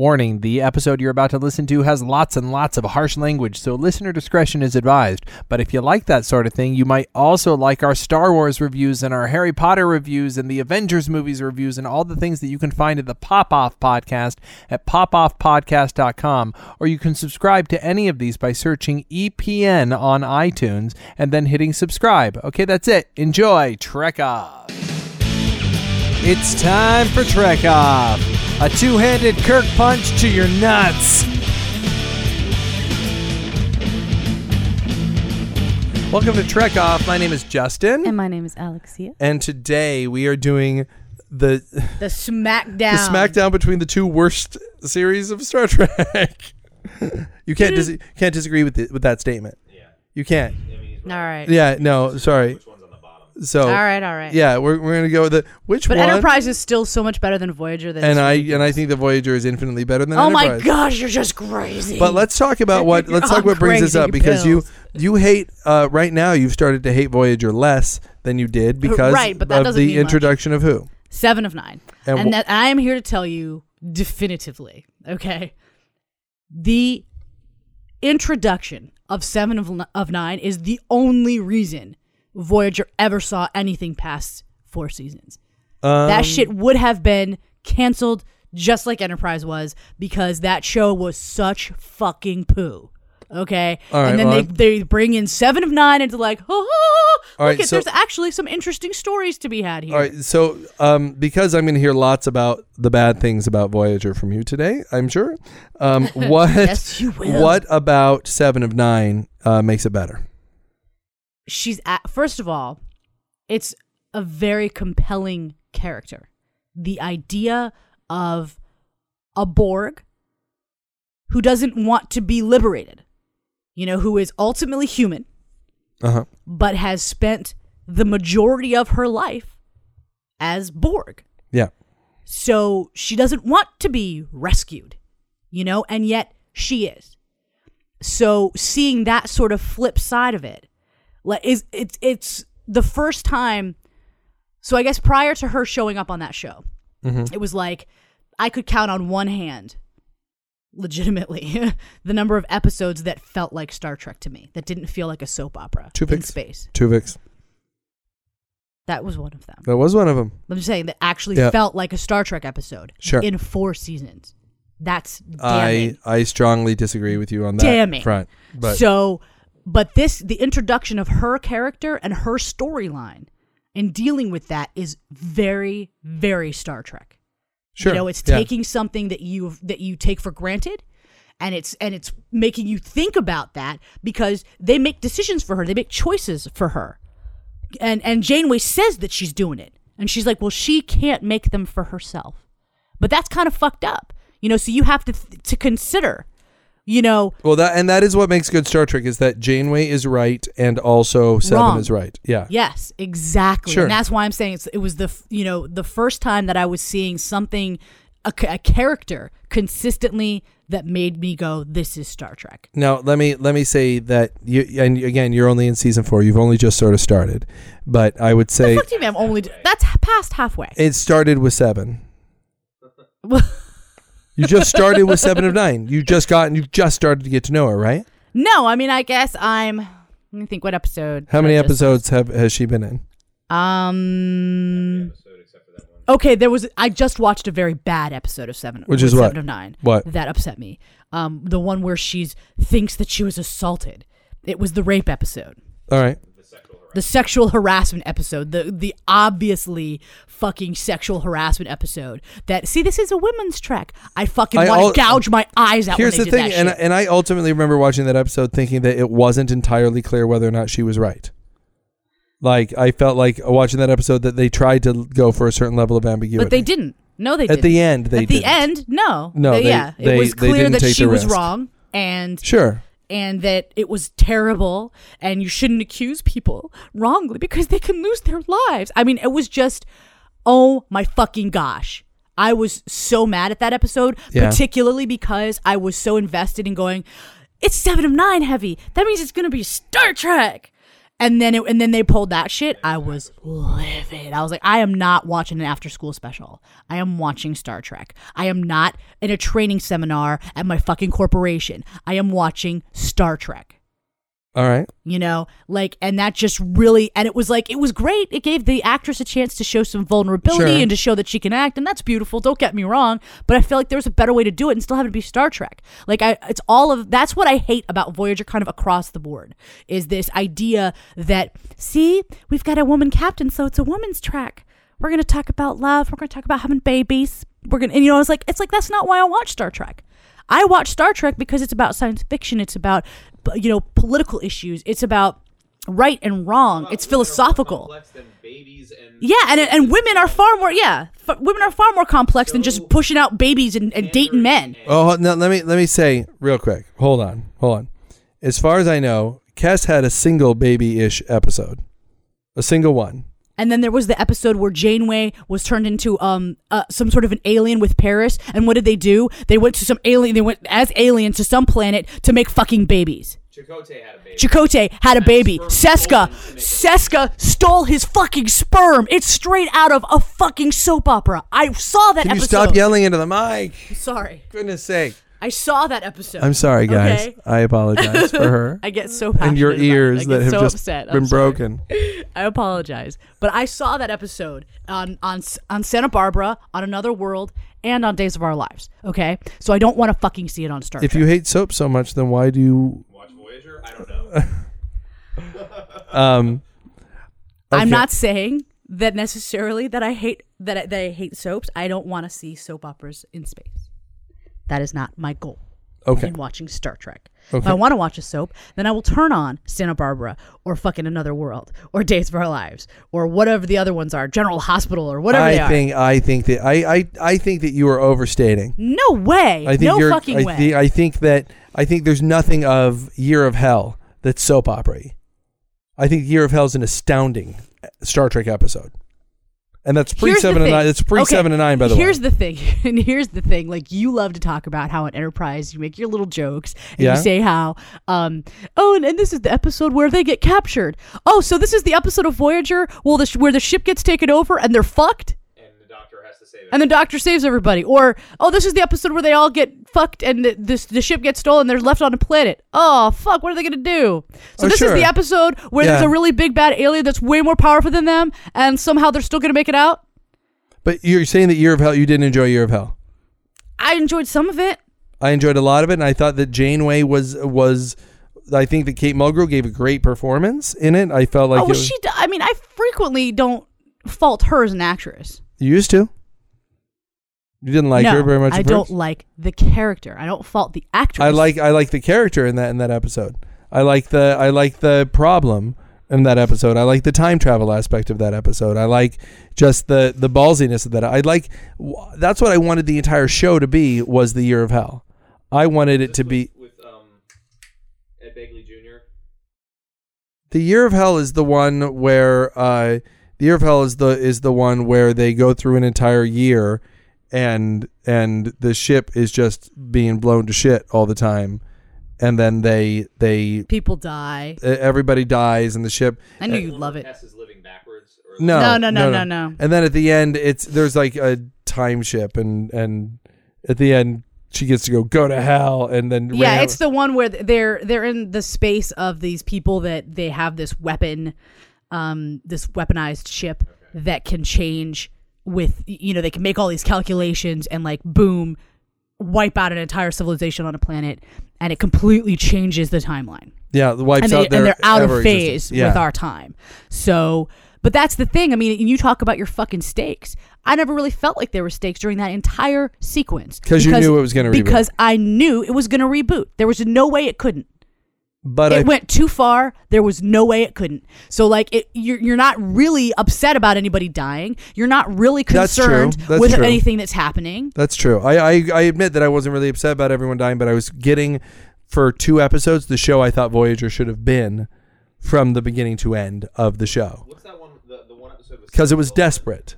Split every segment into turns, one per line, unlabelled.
Warning the episode you're about to listen to has lots and lots of harsh language, so listener discretion is advised. But if you like that sort of thing, you might also like our Star Wars reviews and our Harry Potter reviews and the Avengers movies reviews and all the things that you can find at the Pop Off Podcast at popoffpodcast.com. Or you can subscribe to any of these by searching EPN on iTunes and then hitting subscribe. Okay, that's it. Enjoy Trek Off. It's time for Trek Off, a two handed Kirk punch to your nuts. Welcome to Trek Off. My name is Justin,
And my name is Alexia.
and today we are doing the
The SmackDown.
the SmackDown between the two worst series of Star Trek. you can't dis- can't disagree with it, with that statement. Yeah, you can't.
All right.
Yeah, no, sorry. So
All right. All right.
yeah, we're, we're gonna go with the which
But
one?
Enterprise is still so much better than Voyager. That
and I and I think the Voyager is infinitely better than
Oh my
Enterprise.
gosh, you're just crazy.
But let's talk about what let's talk
on
what brings us up because you
pills.
you hate uh, right now you've started to hate Voyager less than you did because
right, but that
of the
mean much.
introduction of who
seven of nine,
And
and,
wh-
that I am here to tell you definitively. Okay, the introduction of seven of, of nine is the only reason Voyager ever saw anything past four seasons.
um,
that shit would have been canceled just like Enterprise was because that show was such fucking poo. Okay,
right,
and then
well,
they they bring in seven of nine and it's like, oh, look
right,
at
so-
there's actually some interesting stories to be had here.
All right, so um, because I'm going to hear lots about the bad things about Voyager from you today, I'm sure. Um, what
Yes, you will.
what about Seven of Nine uh, makes it better?
She's at, first of all, it's a very compelling character. The idea of a Borg who doesn't want to be liberated, you know, who is ultimately human,
Uh huh.
but has spent the majority of her life as Borg.
Yeah.
So she doesn't want to be rescued, you know, and yet she is. So seeing that sort of flip side of it, like is it's it's the first time. So I guess prior to her showing up on that show, mm-hmm. it was like I could count on one hand, legitimately, the number of episodes that felt like Star Trek to me, that didn't feel like a soap opera in
Tuvix.
space.
Tuvix.
That was one of them.
That was one of them.
I'm just saying that actually felt like a Star Trek episode
Sure.
in four seasons. That's
I. I strongly disagree with you on that
Damning.
front. But
so, but this the introduction of her character and her storyline and dealing with that is very very Star Trek.
sure,
You know, it's
yeah.
taking something that you that you take for granted and it's and it's making you think about that because they make decisions for her. They make choices for her. And and Janeway says that she's doing it. And she's like, "Well, she can't make them for herself." But that's kind of fucked up. You know, so you have to to consider, you know,
Well, that and that is what makes good Star Trek is that Janeway is right and also Seven
Wrong.
is right. Yeah.
Yes, exactly.
Sure.
And that's why I'm saying it's, it was the you know the first time that I was seeing something a, a character consistently that made me go, "This is Star Trek."
Now let me let me say that you and again you're only in season four. You've only just sort of started, but I would say
Fuck you, man. I'm only that's past halfway.
it started with seven. You just started with seven of nine. You just got and you just started to get to know her, right?
no, I mean I guess I'm. Let me think. What episode?
How
did
many
I just-
episodes have has she been in?
Um. Okay, there was. I just watched a very bad episode of Seven,
Which is what?
Seven of Nine.
What?
that upset me? Um, the one where she's thinks that she was assaulted. It was the rape episode.
All right.
The sexual harassment episode, the the obviously fucking sexual harassment episode. That see, this is a women's trek. I fucking
I
want
al-
to gouge my eyes out.
Here's
when
the thing,
that
and and I ultimately remember watching that episode thinking that it wasn't entirely clear whether or not she was right. Like I felt like watching that episode that they tried to go for a certain level of ambiguity,
but they didn't. No, they didn't.
At the end, they
At the
didn't.
The end, no,
No,
They-
they-
yeah,
they-
it was
they
clear
didn't
that she was wrong, and
Sure.
And that it was terrible, and you shouldn't accuse people wrongly because they can lose their lives. I mean, it was just, oh my fucking gosh. I was so mad at that episode,
Yeah.
particularly because I was so invested in going, it's seven of nine heavy. That means it's going to be Star Trek. And then it, and then they pulled that shit. I was livid. I was like, I am not watching an after school special. I am watching Star Trek. I am not in a training seminar at my fucking corporation. I am watching Star Trek
All right.
you know like and that just really and it was like it was great. It gave the actress a chance to show some vulnerability
Sure.
and to show that she can act and that's beautiful. Don't get me wrong but i feel like there was a better way to do it and still have it be star trek. Like i it's all of that's what i hate about voyager kind of across the board is this idea that see we've got a woman captain so it's a woman's track. We're going to talk about love. We're going to talk about having babies. We're going to and you know it's like it's like that's not why i watch star trek I watch Star Trek because it's about science fiction. It's about, you know, political issues. It's about right and wrong. It's philosophical. Yeah, and and women are far more yeah, f- women are far more complex than just pushing out babies and, and dating men.
Oh, no, let me let me say real quick. Hold on, hold on. As far as I know, Kes had a single baby-ish episode, a single one.
And then there was the episode where Janeway was turned into um uh, some sort of an alien with Paris. And what did they do? They went to some alien. They went as aliens to some planet to make fucking babies.
Chakotay had a baby.
Chakotay had a baby. Seska,
stolen to make a
Seska stole his fucking sperm. It's straight out of a fucking soap opera. I saw that
Can you
episode.
stop yelling into the mic?
Sorry,
Goodness sake!
I saw that episode.
I'm sorry, guys.
Okay?
I apologize for her
I get so passionate
and your
about it.
ears
I
that
get
have
so
just
upset. I'm
been
sorry.
broken.
I apologize, but I saw that episode on on on Santa Barbara, on Another World, and on Days of Our Lives. Okay, so I don't want to fucking see it on Star
If
Trek.
you hate soap so much, then why do you?
Watch Voyager? I don't know.
Um,
I'm not saying that necessarily that I hate that I, that I hate soaps. I don't want to see soap operas in space. That is not my goal
Okay.
in watching Star Trek.
Okay.
If I want to watch a soap, then I will turn on Santa Barbara or fucking Another World or Days of Our Lives or whatever the other ones are, General Hospital or whatever
I think I think that I, I I think that you are overstating.
no way.
I think
no
you're.
fucking
I,
way.
thi- I think that I think there's nothing of Year of Hell that's soap opera. I think Year of Hell is an astounding uh, Star Trek episode, and that's pre
here's
seven and nine. It's pre
Okay,
seven and nine, by the
here's
way.
Here's the thing, and here's the thing. Like you love to talk about how at Enterprise you make your little jokes and
Yeah.
you say how, um, oh, and, and this is the episode where they get captured. Oh, so this is the episode of Voyager, well, the sh- where the ship gets taken over and they're fucked,
and the doctor save
and the Doctor saves everybody. Or oh, this is the episode where they all get fucked and the, this, the ship gets stolen. and They're left on a planet. Oh fuck, what are they gonna do? So
Oh,
this is the episode where there's a really big bad alien that's way more powerful than them, and somehow they're still gonna make it out.
But you're saying that Year of Hell, you didn't enjoy Year of Hell.
I enjoyed some of it.
I enjoyed a lot of it, and I thought that Janeway was was. I think that Kate Mulgrew gave a great performance in it. I felt like
oh,
it
well,
was,
she. d- I mean, I frequently don't fault her as an actress.
you used to. You didn't like
no,
her very much.
I
at
don't
first?
like the character. I don't fault the actress.
I like I like the character in that in that episode. I like the I like the problem in that episode. I like the time travel aspect of that episode. I like just the the ballsiness of that. I like that's what I wanted the entire show to be was the year of hell. I wanted it to be
with um, Ed Begley Jr.
the year of hell is the one where uh the year of hell is the is the one where they go through an entire year and and the ship is just being blown to shit all the time and then they they
people die.
everybody dies and the ship
I knew
uh,
you'd love it.
Kes is living backwards. Or
no
No, no, no, no, no.
and then at the end it's there's like a time ship and and at the end she gets to go go to hell and then
Yeah, it's the one where they're they're in the space of these people that they have this weapon, um, this weaponized ship that can change with you know they can make all these calculations and like boom, wipe out an entire civilization on a planet, and it completely changes the timeline.
yeah the wipes
and,
out
and they're out of phase
yeah.
with our time. So, but that's the thing. I mean, and you talk about your fucking stakes. I never really felt like there were stakes during that entire sequence
'Cause you knew it was gonna reboot.
Because I knew it was going to reboot. There was no way it couldn't.
But
it
I,
went too far. There was no way it couldn't. So, like, it, you're you're not really upset about anybody dying. You're not really concerned
That's
with
true.
anything that's happening.
That's true. I, I I admit that I wasn't really upset about everyone dying, but I was getting for two episodes the show I thought Voyager should have been from the beginning to end of the show
What's that one? The, the one episode
because it was desperate.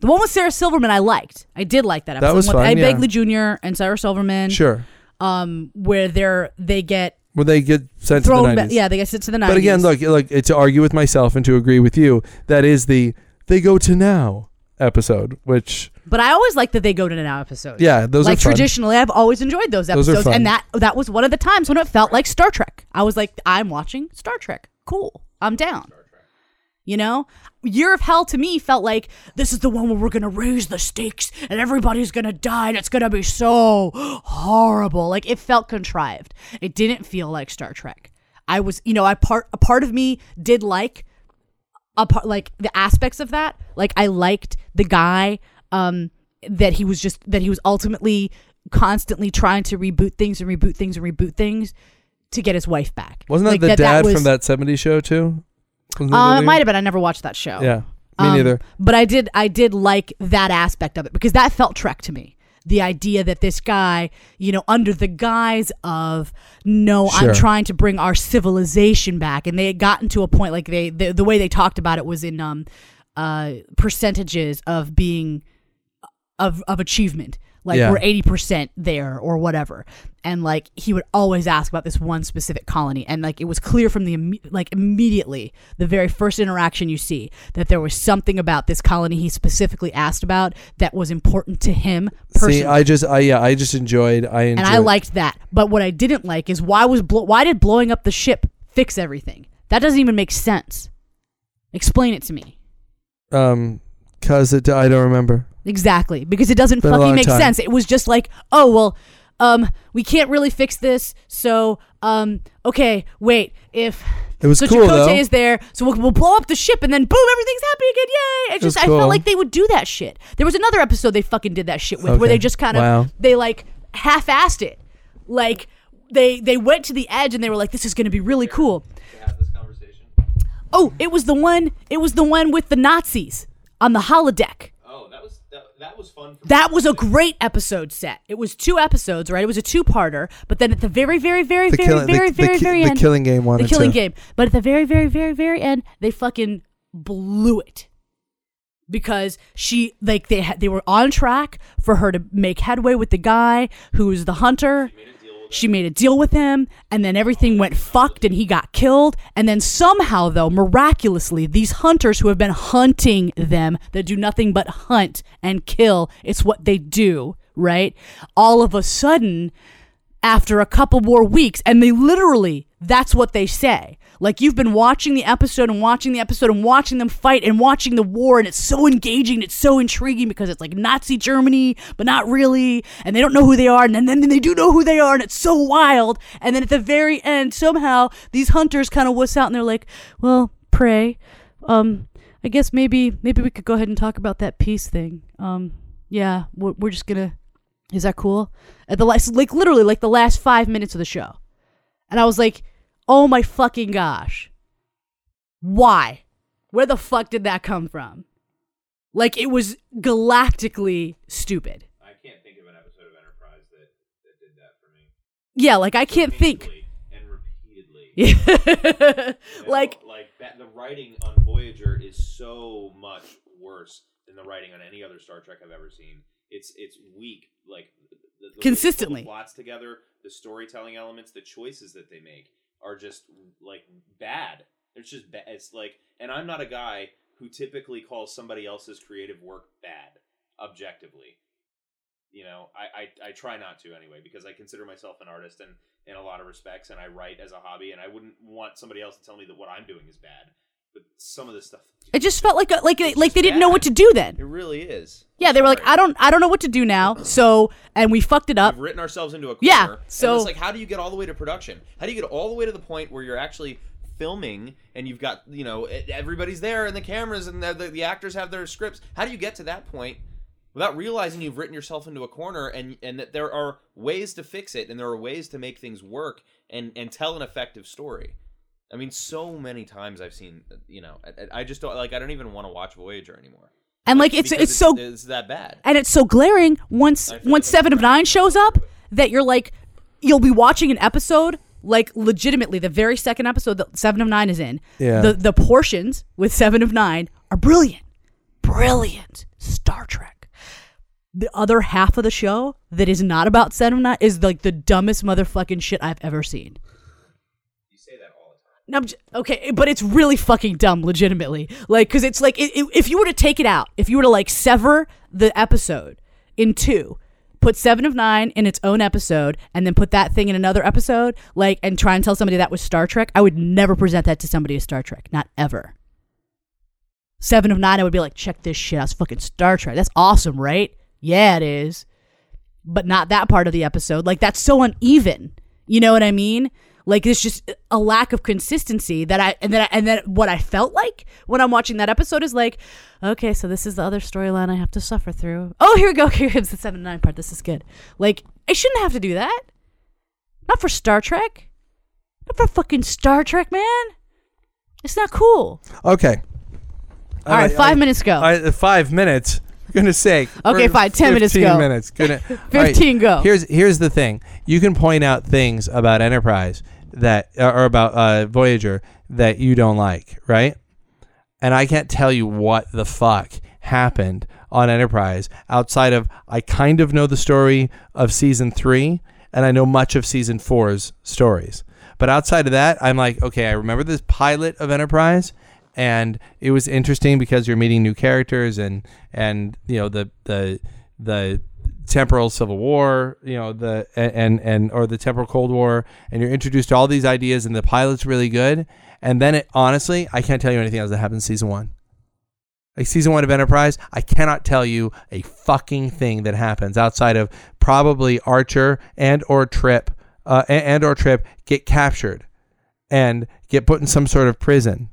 The one with Sarah Silverman, I liked. I did like that episode.
That was
with
fun,
Ed
yeah.
Begley Jr. and Sarah Silverman.
Sure.
um, where they're they get
When they get sent to the
back.
90s.
Yeah, they get sent to the 90s.
But again, look, look, to argue with myself and to agree with you, that is the they go to now episode, which
But I always like that they go to now episodes.
yeah, those
like
are fun.
traditionally, I've always enjoyed those
Those are
episodes,
fun.
and that that was one of the times when it felt like Star Trek. I was like, I'm watching Star Trek. Cool, I'm down. You know, Year of Hell to me felt like this is the one where we're gonna raise the stakes and everybody's gonna die and it's gonna be so horrible. Like it felt contrived. It didn't feel like Star Trek. I was, you know, I part a part of me did like a part like the aspects of that. Like I liked the guy um that he was just that he was ultimately constantly trying to reboot things and reboot things and reboot things to get his wife back.
Wasn't that
Like,
the dad
was-
from that '70s show too?
Uh, it might have been. I never watched that show.
Yeah, me
Um,
neither.
But I did I did like that aspect of it because that felt Trek to me. The idea that this guy, you know, under the guise of no,
Sure.
I'm trying to bring our civilization back, and they had gotten to a point like they the, the way they talked about it was in um uh percentages of being of of achievement. Like
Yeah.
we're eighty percent there or whatever, and like he would always ask about this one specific colony, and like it was clear from the imme- like immediately the very first interaction you see that there was something about this colony he specifically asked about that was important to him personally.
See, I just, I yeah, I just enjoyed. I enjoyed.
and I liked that, but what I didn't like is why was blo- why did blowing up the ship fix everything? That doesn't even make sense. Explain it to me.
um, cause it, I don't remember.
Exactly, because it doesn't
Been a
fucking
long
make
time.
sense. It was just like, oh well, um, we can't really fix this, so um, okay, wait, if
It was
so
cool,
Chakotay
though.
is there, so we'll, we'll blow up the ship, and then boom, everything's happy again, yay! It
was
just I
cool.
felt like they would do that shit. There was another episode they fucking did that shit with, where
Okay.
they just kind of
Wow.
they like half-assed it, like they they went to the edge and they were like, this is gonna be really cool.
Have this conversation.
Oh, it was the one, it was the one with the Nazis on the holodeck.
That was that, that was fun. For
That was a great episode set. It was two episodes, right? It was a two-parter, but then at the very, very, very,
The
very,
killing,
very,
the,
very,
the,
very
the
end,
killing game wanted
the killing
to.
game. But at the very, very, very, very end, they fucking blew it because she like they had they were on track for her to make headway with the guy who's the hunter. She made a deal with him, and then everything went fucked, and he got killed. And then somehow, though, miraculously, these hunters who have been hunting them that do nothing but hunt and kill, it's what they do, right? All of a sudden, after a couple more weeks, and they literally, that's what they say. Like you've been watching the episode and watching the episode and watching them fight and watching the war, and it's so engaging, and it's so intriguing because it's like Nazi Germany, but not really, and they don't know who they are, and then, then they do know who they are, and it's so wild. And then at the very end, somehow these hunters kind of wuss out and they're like, "Well, pray, um, I guess maybe maybe we could go ahead and talk about that peace thing. Um, yeah, we're, we're just gonna is that cool? At the last, like literally, like the last five minutes of the show, and I was like, "Oh my fucking gosh, why? Where the fuck did that come from? Like it was galactically stupid.
I can't think of an episode of Enterprise that, that did that for me.
Yeah, like I can't think.
And repeatedly. You know,
like
like that, the writing on Voyager is so much worse than the writing on any other Star Trek I've ever seen. It's it's weak, like the, the way they pull
Consistently.
the plots together, the storytelling elements, the choices that they make are just like bad. It's just bad. It's like, and I'm not a guy who typically calls somebody else's creative work bad, objectively. You know, I, I, I try not to anyway because I consider myself an artist and in a lot of respects, and I write as a hobby, and I wouldn't want somebody else to tell me that what I'm doing is bad. But some of this stuff,
it just felt like a, like like they didn't know what to do then.
it really is.
Yeah, they were like, I don't I don't know what to do now. So and we fucked it up.
We've written ourselves into a corner.
Yeah,
and
so-
it's like, how do you get all the way to production? How do you get all the way to the point where you're actually filming and you've got you know everybody's there and the cameras and the, the, the actors have their scripts? How do you get to that point without realizing you've written yourself into a corner and and that there are ways to fix it and there are ways to make things work and and tell an effective story? I mean, so many times I've seen, uh, you know, I, I just don't like. I don't even want to watch Voyager anymore.
And like it's
because
it's so
it's that bad.
and it's so glaring once once
like
Seven of Nine shows up that you're like you'll be watching an episode like legitimately the very second episode that Seven of Nine is in.
Yeah.
The the portions with Seven of Nine are brilliant, brilliant Star Trek. The other half of the show that is not about Seven of Nine is like the dumbest motherfucking shit I've ever seen. No, okay, eh, but it's really fucking dumb, legitimately. Like, because it's like, it, it- if you were to take it out, if you were to like sever the episode in two, put Seven of Nine in its own episode, and then put that thing in another episode, like, and try and tell somebody that was Star Trek, I would never present that to somebody as Star Trek. Not ever. Seven of Nine, I would be like, check this shit out. It's fucking Star Trek. That's awesome, right? Yeah, it is. But not that part of the episode. Like, that's so uneven. You know what I mean? Like, it's just a lack of consistency that I, and then, I, and then what I felt like when I'm watching that episode is like, okay, so this is the other storyline I have to suffer through. Oh, here we go. Here comes the seven and nine part. This is good. Like, I shouldn't have to do that. Not for Star Trek. Not for fucking Star Trek, man. It's not cool.
Okay.
All right,
I-
five
I-
minutes go.
I, uh, five minutes. Goodness sake.
Okay, fine, 10 minutes
15
go.
minutes. Goodness.
15 go.
Here's here's the thing. You can point out things about Enterprise that or about uh, Voyager that you don't like, right? And I can't tell you what the fuck happened on Enterprise outside of I kind of know the story of season three and I know much of season four's stories. But outside of that, I'm like, okay, I remember this pilot of Enterprise and it was interesting because you're meeting new characters and and you know the the the temporal civil war you know the and and or the temporal cold war and you're introduced to all these ideas and the pilot's really good. And then it honestly i can't tell you anything else that happened in season one. Like season one of enterprise i cannot tell you a fucking thing that happens outside of probably archer and or trip uh, and or trip get captured and get put in some sort of prison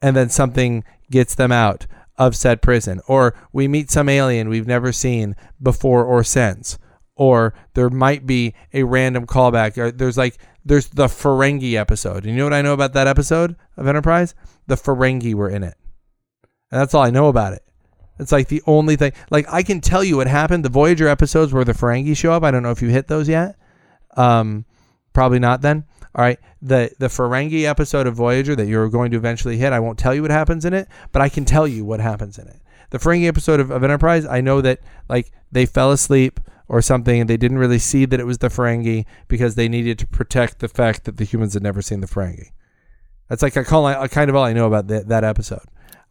and then something gets them out of said prison. Or we meet some alien we've never seen before or since. Or there might be a random callback. Or there's like there's the Ferengi episode. You know what I know about that episode of Enterprise? The Ferengi were in it. And that's all I know about it. It's like the only thing like I can tell you what happened. The Voyager episodes where the Ferengi show up. I don't know if you hit those yet. Um probably not then all right the the Ferengi episode of Voyager that you're going to eventually hit I won't tell you what happens in it but I can tell you what happens in it the Ferengi episode of, of Enterprise I know that like they fell asleep or something and they didn't really see that it was the Ferengi because they needed to protect the fact that the humans had never seen the Ferengi that's like I call I kind of all I know about that that episode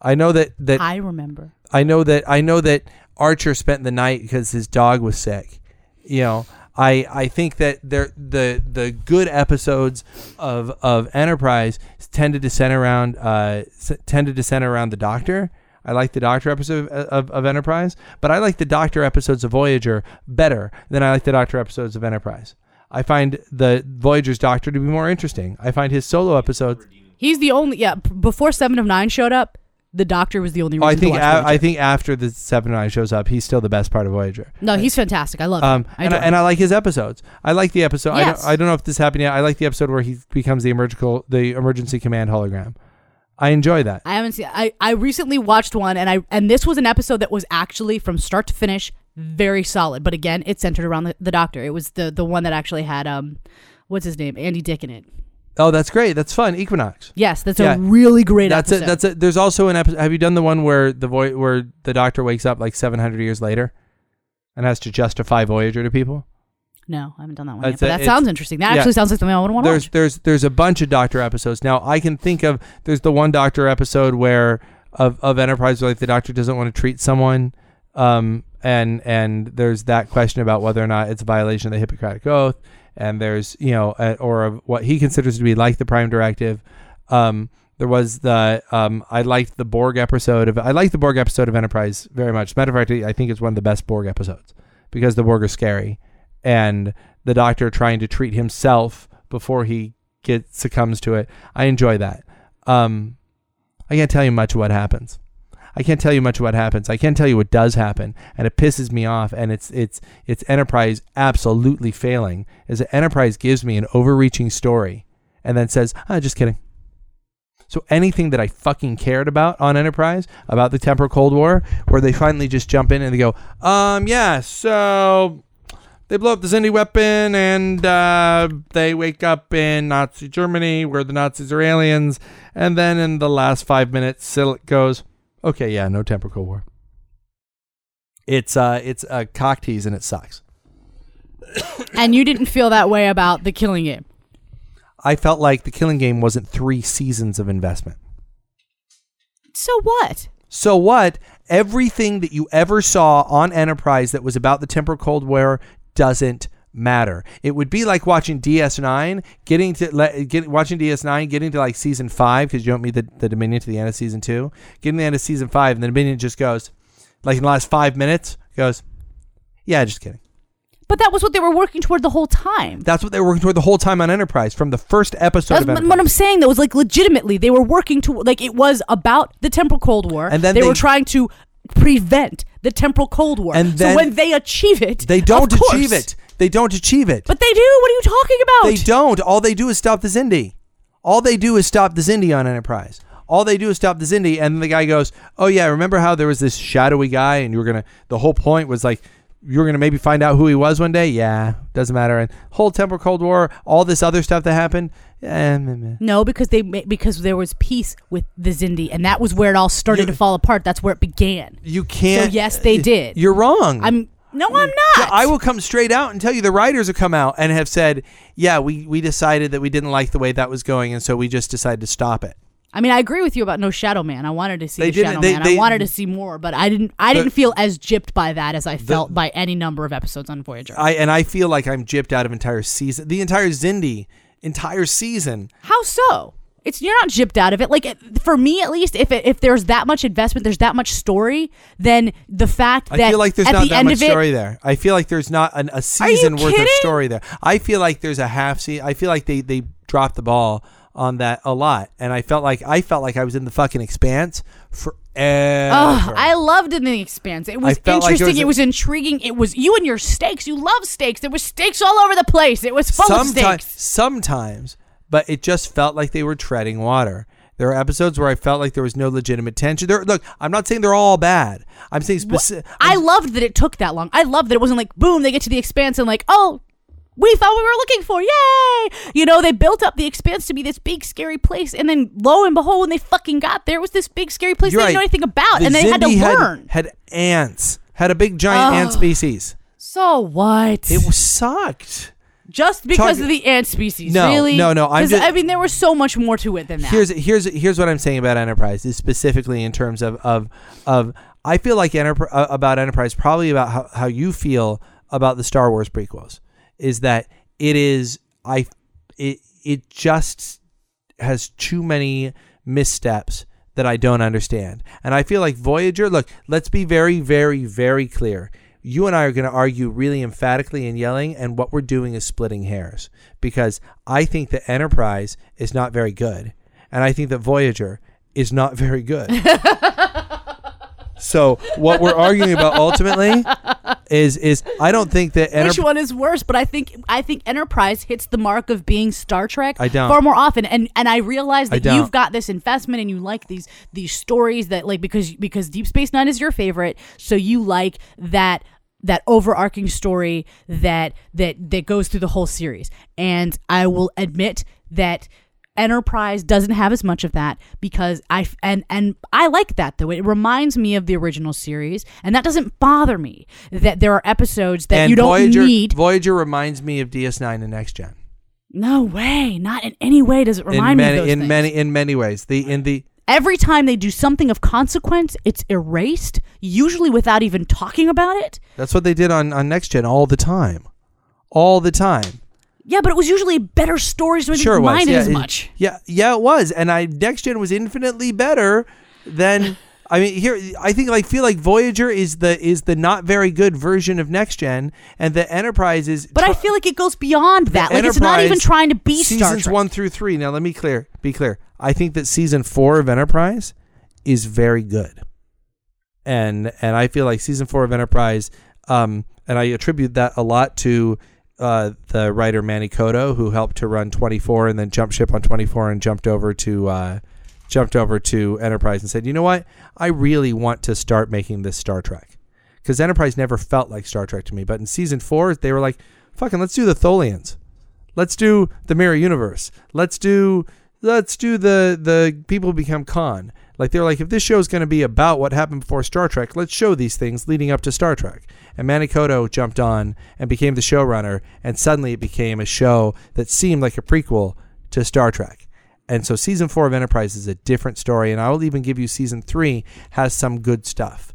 I know that that
I remember.
I know that I know that Archer spent the night because his dog was sick. You know, I I think that there the the good episodes of of Enterprise tended to center around uh tended to center around the Doctor. I like the Doctor episode of, of, of Enterprise, but I like the Doctor episodes of Voyager better than I like the Doctor episodes of Enterprise. I find the Voyager's Doctor to be more interesting. I find his solo episodes.
He's the only yeah. Before Seven of Nine showed up, the Doctor was the only reason
Oh, I think
to watch
a,
Voyager.
I think after the Seven Nine shows up, he's still the best part of Voyager.
no, he's fantastic. I love
Um,
him. I
and, I,
adore
and. I like his episodes. I like the episode. I,
Yes.
don't, I don't know if this happened yet. I like the episode where he becomes the emergency the emergency command hologram. I enjoy that.
I haven't seen. I I recently watched one, and I and this was an episode that was actually from start to finish very solid. But again, it centered around the, the Doctor. It was the the one that actually had um, what's his name, Andy Dick in it.
Oh, that's great. That's fun. Equinox.
Yes, that's
Yeah.
a really great
That's
episode.
it. That's it. There's also an episode. Have you done the one where the vo- where the Doctor wakes up like 700 years later, and has to justify Voyager to people?
no, I haven't done that one
That's
yet. But that
it's-
sounds interesting. That
yeah.
actually sounds like something I would want to
there's
watch.
there's there's a bunch of Doctor episodes. Now I can think of there's the one Doctor episode where of of Enterprise where like the Doctor doesn't want to treat someone, um, and and there's that question about whether or not it's a violation of the Hippocratic Oath, and there's you know uh, or of what he considers to be like the Prime Directive. Um, there was the um, I liked the Borg episode of I liked the Borg episode of Enterprise very much. A matter of fact, I think it's one of the best Borg episodes because the Borg are scary and the doctor trying to treat himself before he gets succumbs to it. I enjoy that. Um, I can't tell you much what happens. I can't tell you much what happens. I can't tell you what does happen, and it pisses me off. And it's it's it's Enterprise absolutely failing. Is that Enterprise gives me an overreaching story, and then says, "Ah, just kidding." So anything that I fucking cared about on Enterprise about the temporal Cold War, where they finally just jump in and they go, um, yeah, so they blow up the Xindi weapon and uh, they wake up in Nazi Germany where the Nazis are aliens. And then in the last five minutes, Silik goes, okay, yeah, no temporal Cold War. It's uh, it's a cock tease and it sucks.
and you didn't feel that way about the Killing Game.
I felt like the Killing Game wasn't three seasons of investment.
So what?
So what? Everything that you ever saw on Enterprise that was about the Temporal Cold War doesn't matter. It would be like watching DS9, getting to le- get, watching DS9, getting to like season five because you don't meet the, the Dominion to the end of season two, getting to the end of season five, and the Dominion just goes like in the last five minutes goes, yeah, just kidding.
But that was what they were working toward the whole time.
That's what they were working toward the whole time on Enterprise from the first episode
That's
of
what
Enterprise.
what I'm saying. That was like legitimately they were working to like it was about the temporal Cold War,
And then
they,
they-
were trying to prevent the temporal Cold War.
And
so
then-
when they achieve it,
they don't achieve it. They don't achieve it.
But they do. What are you talking about?
They don't. All they do is stop the Xindi. All they do is stop the Xindi on Enterprise. All they do is stop the Xindi, and the guy goes, "Oh yeah, remember how there was this shadowy guy, and you were gonna." The whole point was like you were gonna maybe find out who he was one day. Yeah, doesn't matter. And whole Temporal Cold War, all this other stuff that happened. Eh, meh, meh.
No, because they ma- because there was peace with the Xindi, and that was where it all started to fall apart. That's where it began.
You can't.
So, yes, they did.
You're wrong.
I'm no, I'm
Yeah,
not.
I will come straight out and tell you the writers have come out and have said, yeah, we, we decided that we didn't like the way that was going, and so we just decided to stop it.
I mean, I agree with you about no Shadow Man. I wanted to see
They didn't-
Shadow
they-
Man.
they-
I wanted to see more, but I didn't. I didn't feel as gypped by that as I felt by any number of episodes on Voyager.
I and I feel like I'm gypped out of entire season, the entire Xindi, entire season.
How so? It's you're not gypped out of it. Like for me, at least, if it, if there's that much investment, there's that much story, then the fact
I
that
feel like there's not
the
that
end
much
of it,
story there. I feel like there's not an, a season worth of story there. I feel like there's a half season. I feel like they they dropped the ball on that a lot, and I felt like I felt like I was in the fucking expanse forever.
Ugh, I loved in the Expanse. It was
felt like
interesting.
there was
it was intriguing. It was you and your steaks. You love steaks. There were steaks all over the place. It was full of steaks.
sometimes, but it just felt like they were treading water. There are episodes where I felt like there was no legitimate tension. There, look, I'm not saying they're all bad. I'm saying specific.
I loved that it took that long. I loved that it wasn't like boom, they get to the expanse and like, oh, we thought we were looking for, yay! You know, they built up the expanse to be this big scary place, and then lo and behold, when they fucking got there, it was this big scary place
You're
they didn't know anything about,
The
and they had to
Xindi
learn.
Had, ants. Had a big giant ant
Ugh.
species.
so what?
It was sucked.
Just because
Talk-
of the ant species,
No,
really?
no, no, I'm
'Cause,
just-
I mean, there was so much more to it than that.
Here's here's here's what I'm saying about Enterprise is specifically in terms of of of I feel like Enterprise uh, about Enterprise probably about how, how you feel about the Star Wars prequels is that it is I it it just has too many missteps that I don't understand. And I feel like Voyager, look, let's be very very very clear. You and I are going to argue really emphatically and yelling, and what we're doing is splitting hairs because I think that Enterprise is not very good, and I think that Voyager is not very good. so what we're arguing about ultimately is is I don't think that
Which one is worse? But I think I think Enterprise hits the mark of being Star Trek
I don't.
far more often, and and I realize that
don't.
you've got this investment and you like these these stories that like because because Deep Space Nine is your favorite, so you like that that overarching story that that that goes through the whole series. And I will admit that Enterprise doesn't have as much of that because I and and I like that though. It reminds me of the original series, and that doesn't bother me. That there are episodes that
and
you don't
Voyager,
need.
Voyager reminds me of DS9 and Next Gen.
No way, not in any way does it remind
in
me of those
in
things.
many in many ways. The in the
Every time they do something of consequence, it's erased, usually without even talking about it.
that's what they did on on Next Gen all the time, all the time.
Yeah, but it was usually better stories, so
Sure, it was.
mind it
yeah,
as
it-
much.
Yeah, yeah, it was. And I Next Gen was infinitely better than. I mean, here I think I feel like Voyager is the is the not very good version of Next Gen, and the Enterprise is.
But I feel like it goes beyond that. Like it's not even trying to be Star
seasons one through three. Now let me clear, be clear. I think that season four of Enterprise is very good, and and I feel like season four of Enterprise, um, and I attribute that a lot to uh, the writer Manny Coto, who helped to run twenty four and then jumped ship on twenty four and jumped over to. Uh, jumped over to Enterprise and said, "You know what? I really want to start making this Star Trek." Because Enterprise never felt like Star Trek to me, but in season four, they were like, "Fucking, let's do the Tholians." Let's do the mirror universe. Let's do let's do the the people who become Khan. Like they're like, if this show is going to be about what happened before Star Trek, let's show these things leading up to Star Trek. And Manny Coto jumped on and became the showrunner, and suddenly it became a show that seemed like a prequel to Star Trek. And so season four of Enterprise is a different story, and I will even give you season three has some good stuff.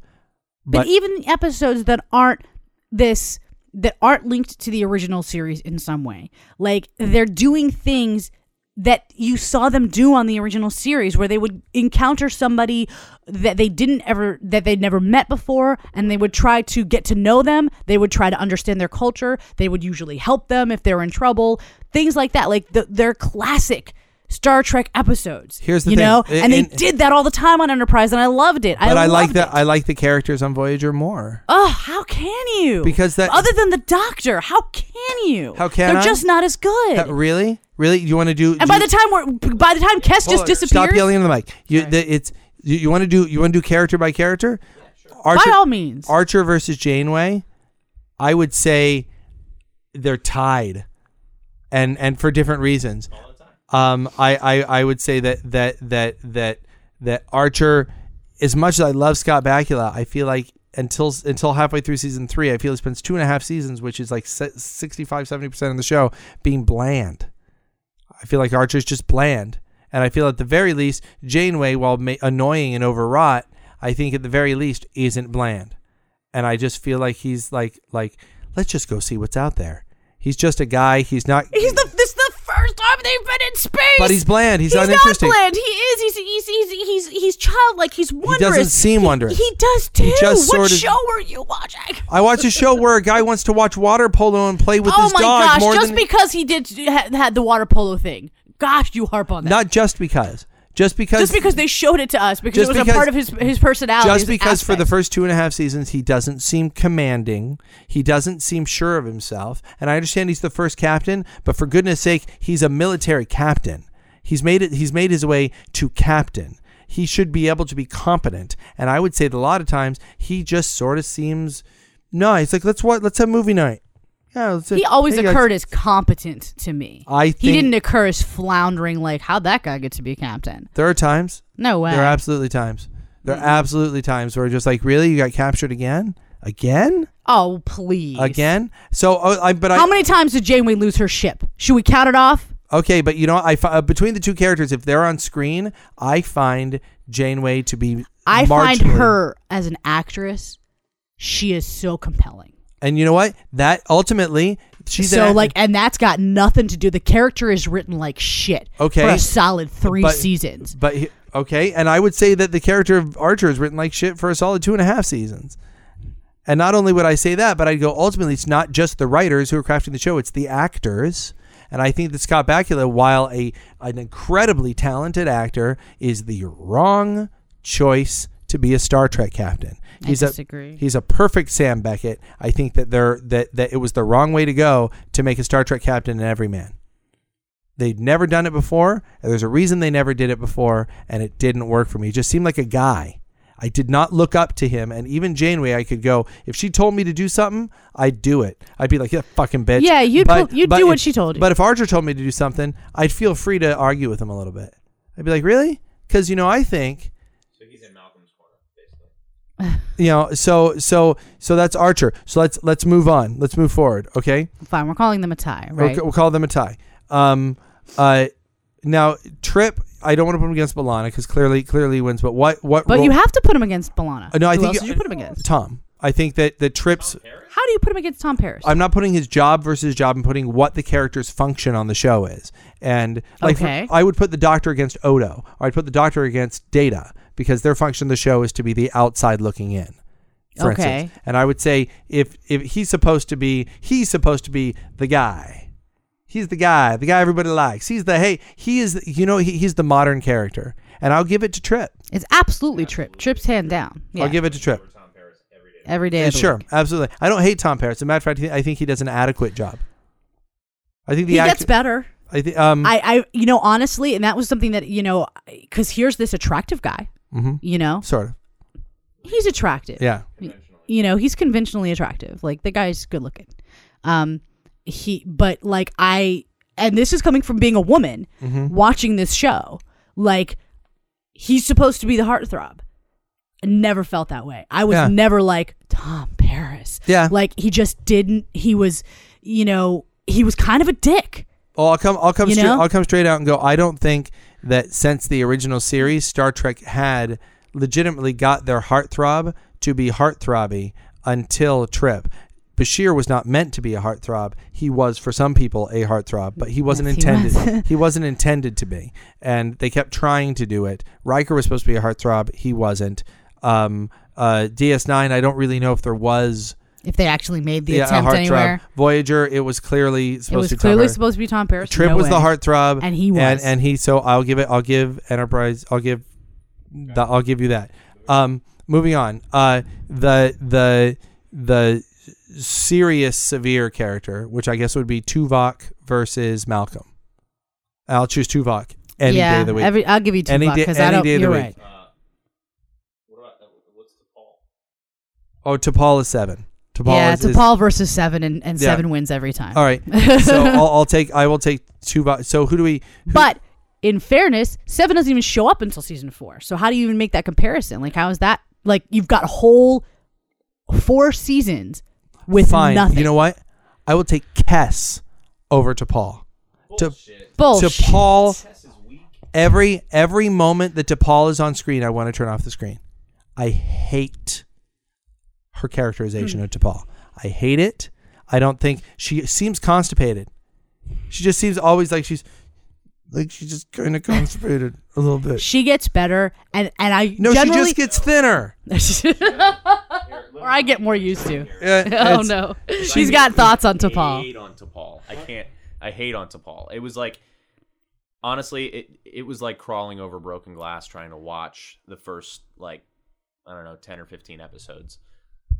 But, even the episodes that aren't this that aren't linked to the original series in some way, like they're doing things that you saw them do on the original series where they would encounter somebody that they didn't ever that they'd never met before and they would try to get to know them. They would try to understand their culture. They would usually help them if they're in trouble. Things like that. Like the, they're classic Star Trek episodes.
Here's the
you
thing.
know,
In-
and they did that all the time on Enterprise, and I loved it.
but I, like that.
it.
I like the characters on Voyager more.
Oh, how can you?
Because that-
other than the Doctor, how can you?
How can
They're
I?
just not as good.
Uh, really, really, you want to do?
and by the time we're by the time
Kes
just disappears,
Stop yelling into the mic. You, the, it's you, you want to do you want to do character by character. Archer,
by all means.
Archer versus Janeway, I would say they're tied, and and for different reasons. Um, I, I I would say that that that that that Archer, as much as I love Scott Bakula, I feel like until until halfway through season three, I feel he spends two and a half seasons, which is like 65 70 percent of the show, being bland. I feel like Archer's just bland, and I feel at the very least Janeway, while ma- annoying and overwrought, I think at the very least isn't bland, and I just feel like he's like like let's just go see what's out there. He's just a guy. He's not.
He's the this is the first time they've been in space.
But he's bland. He's, uninteresting.
He's not
uninteresting.
bland. He is. He's he's he's he's, he's childlike. He's wondrous.
He doesn't seem wondrous.
He, does too.
just
what
sort of-
show are you watching?
I watch a show where a guy wants to watch water polo and play with
oh
his
my gosh! Just because he did had the water polo thing. Gosh, you harp on that.
not just because, just because,
just because they showed it to us because it was
because-
a part of his his personality.
just because for the first two and a half seasons he doesn't seem commanding, he doesn't seem sure of himself, and I understand he's the first captain, but for goodness sake, he's a military captain. He's made it. He's made his way to captain. He should be able to be competent, and I would say that a lot of times he just sort of seems. No, he's like let's what let's have movie night. Yeah,
he always occurred as competent to me.
I
he didn't occur as floundering. Like how'd that guy get to be captain?
There are times.
No way.
There are absolutely times. There are absolutely times where just like, really, you got captured again, again,
oh please.
again. So, oh, I, but I
How many times did Janeway lose her ship? Should we count it off?
okay, but you know, I uh, between the two characters, if they're on screen, I find Janeway to be.
I find her as an actress, she is so compelling.
And you know what? That ultimately, she's
so
an,
like, and that's got nothing to do. The character is written like shit.
Okay.
For a solid three
But-
seasons.
But he- okay, and I would say that the character of Archer is written like shit for a solid two and a half seasons. And not only would I say that, but I'd go ultimately it's not just the writers who are crafting the show; it's the actors. And I think that Scott Bakula, while a an incredibly talented actor, is the wrong choice to be a Star Trek captain.
I
He's
disagree.
a he's a perfect Sam Beckett. I think that they're that that it was the wrong way to go to make a Star Trek captain an everyman. They'd never done it before. And there's a reason they never did it before, and it didn't work for me. He just seemed like a guy. I did not look up to him, and even Janeway, I could go if she told me to do something, I'd do it. I'd be like, "Yeah, fucking bitch."
Yeah, you'd pull- you'd do
if-
what she told you.
But if Archer told me to do something, I'd feel free to argue with him a little bit. I'd be like, "Really?" Because you know, I think
So he's in Malcolm's corner, basically.
You know. So so so that's Archer. So let's let's move on. Let's move forward. Okay.
Fine, we're calling them a tie, right?
We'll, we'll call them a tie. Um, uh, now Trip, I don't want to put him against B'Elanna because clearly, clearly he wins. But what, what?
But
role-
you have to put him against B'Elanna.
Uh, no, I
Who
think
else
you-
did you put him against?
Tom. I think that the Trips.
How do you put him against Tom Paris?
I'm not putting his job versus job. I'm putting what the character's function on the show is. And like, for- I would put the Doctor against Odo, or I'd put the Doctor against Data because their function of the show is to be the outside looking in. For
Okay.
instance. And I would say if if he's supposed to be he's supposed to be the guy. He's the guy, the guy everybody likes. He's the hey, he is you know he, he's the modern character. And I'll give it to Trip.
it's absolutely Trip. Trip's hand down. Yeah.
I'll give it to Trip.
every day.
Yeah,
of the
sure,
week.
absolutely. I don't hate Tom Paris. As a matter of fact, I think- he does an adequate job. I think the
He
actor,
gets better.
I think um
I, I, you know, honestly, and that was something that you know, because here's this attractive guy.
Mhm,
You know,
sort of.
he's attractive.
Yeah.
you know he's conventionally attractive like the guy's good looking um he but like i and this is coming from being a woman
Mm-hmm.
watching this show like he's supposed to be the heartthrob I never felt that way i was
Yeah.
never like tom paris
Yeah.
like he just didn't he was you know he was kind of a dick
Oh, I'll come. I'll come.
You
Straight,
know?
I'll come straight out and go. I don't think that since the original series, Star Trek had legitimately got their heartthrob to be heartthrobby until Trip. Bashir was not meant to be a heartthrob. He was for some people a heartthrob, but he wasn't
Yes, he
intended.
was.
he wasn't intended to be, and they kept trying to do it. Riker was supposed to be a heartthrob. He wasn't. Um, uh, DS9. I don't really know if there was
If they actually made the
yeah, a
attempt
heartthrob.
anywhere,
Voyager. It was clearly supposed
it was
to be Tom
clearly
Paris.
supposed to be Tom Paris.
Trip
No
was the heartthrob,
And he
and
was.
and he. So I'll give it. I'll give Enterprise. I'll give. The, I'll give you that. Um, moving on. Uh, the the the serious severe character, which I guess would be Tuvok versus Malcolm. I'll choose Tuvok any
yeah,
day of the week.
Every, I'll give you two
Any day-
because I
any
don't.
day of the
You're
week.
right.
Uh, what about uh, what's the
oh, T'Pol is seven. T'Pol
yeah,
is,
it's a
is-
Paul versus seven, and, and
Yeah.
seven wins every time.
All right. So I'll, I'll take. I will take Tuvok. So who do we? who-
But in fairness, Seven doesn't even show up until season four. So how do you even make that comparison? Like, how is that? Like, you've got whole four seasons with
fine.
nothing.
You know what? I will take Kes over T'Pol. To
Bullshit.
Bullshit.
T'Pol.
Kes is weak.
Every every moment that T'Pol is on screen, I want to turn off the screen. I hate her characterization hmm. of T'Pol. I hate it. I don't think she seems constipated. She just seems always like she's like she's just kind of constipated a little bit.
She gets better, and and I
No,
generally,
she just gets thinner.
or I get more used to.
Yeah,
Oh no, she's got thoughts on
I
T'Pol.
hate on T'Pol. I can't. I hate on T'Pol. It was like, honestly, it it was like crawling over broken glass trying to watch the first like, I don't know, ten or fifteen episodes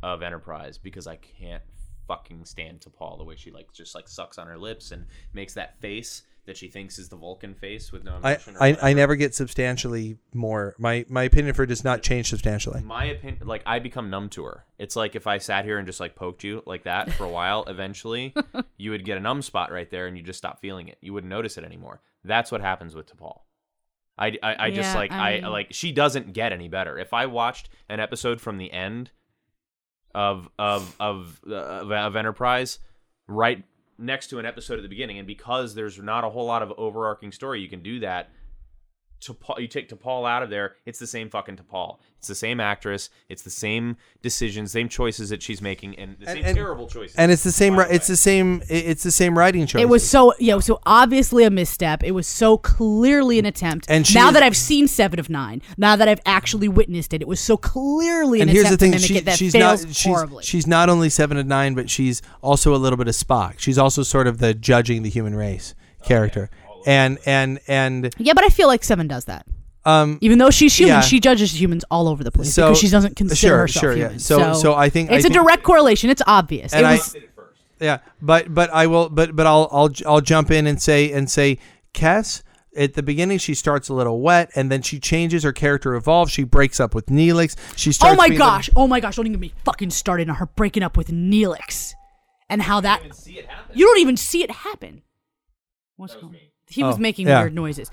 of Enterprise because I can't fucking stand T'Pol the way she like just like sucks on her lips and makes that face that she thinks is the Vulcan face with no
I,
emotion. or
I, I never get substantially more. My my opinion for her does not change substantially.
my opinion like i become numb to her it's like if i sat here and just like poked you like that for a while eventually you would get a numb spot right there and you just stop feeling it you wouldn't notice it anymore that's what happens with T'Pol. I, I, I just
Yeah,
like
I
I, like she doesn't get any better. If I watched an episode from the end of of of uh, of, Enterprise right next to an episode at the beginning, and because there's not a whole lot of overarching story, you can do that. T'Pol, you take T'Pol out of there, it's the same fucking T'Pol. It's the same actress. It's the same decisions, same choices that she's making, and the
And-
same
and-
terrible choices.
And it's the same. ri- It's the same. It's the same writing choice.
It was so yeah, so obviously a misstep. It was so clearly an attempt.
And she
now
is-
that I've seen Seven of Nine, now that I've actually witnessed it, it was so clearly an
and here's the
attempt
thing:
to mimic
she,
it
she's
fails
not. She's,
horribly.
she's not only seven of nine, but she's also a little bit of Spock. She's also sort of the judging the human race character. Oh, And and and
yeah, but I feel like Seven does that.
um.
Even though she's human,
Yeah.
she judges humans all over the place
So-
because she doesn't consider
sure,
herself
sure, yeah.
human.
So- so I think- I
it's a
think-
direct correlation. It's obvious.
And
it
I-
was,
Yeah, but but I will but but I'll I'll I'll jump in and say and say Kes at the beginning she starts a little wet and then she changes her character evolves. She breaks up with Neelix. She starts
oh my
being the-
gosh! Oh my gosh! Don't even get me fucking started on her breaking up with Neelix and how that
even see it happen.
you don't even see it happen. What's
That was
going?
me.
He was
Oh,
making
yeah.
weird noises.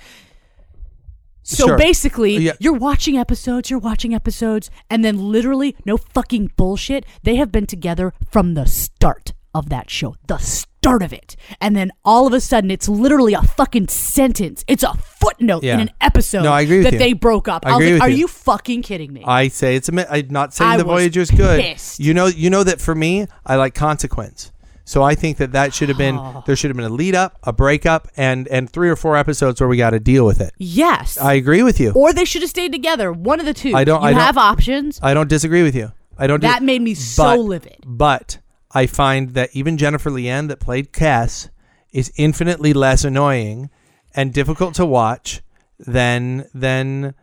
So
Sure.
basically,
Yeah.
you're watching episodes, you're watching episodes, and then literally, no fucking bullshit, they have been together from the start of that show. The start of it. And then all of a sudden, it's literally a fucking sentence. It's a footnote
Yeah.
in an episode
No, I agree with
that
you.
they broke up.
I
I, was
agree
like,
with
are
you.
you fucking kidding me?
I say it's a. mi- I'm not saying
I
the
was
Voyager's good.
pissed.
You know, you know that for me, I like consequence. So I think that that should have been
Oh.
there should have been a lead up, a breakup, and and three or four episodes where we got to deal with it.
yes.
I agree with you.
or they should have stayed together. One of the two.
I don't-
You
I don't-
have options.
I don't disagree with you. I don't.
That made me so
but-
livid.
But I find that even Jennifer Lien, that played Kes, is infinitely less annoying and difficult to watch than than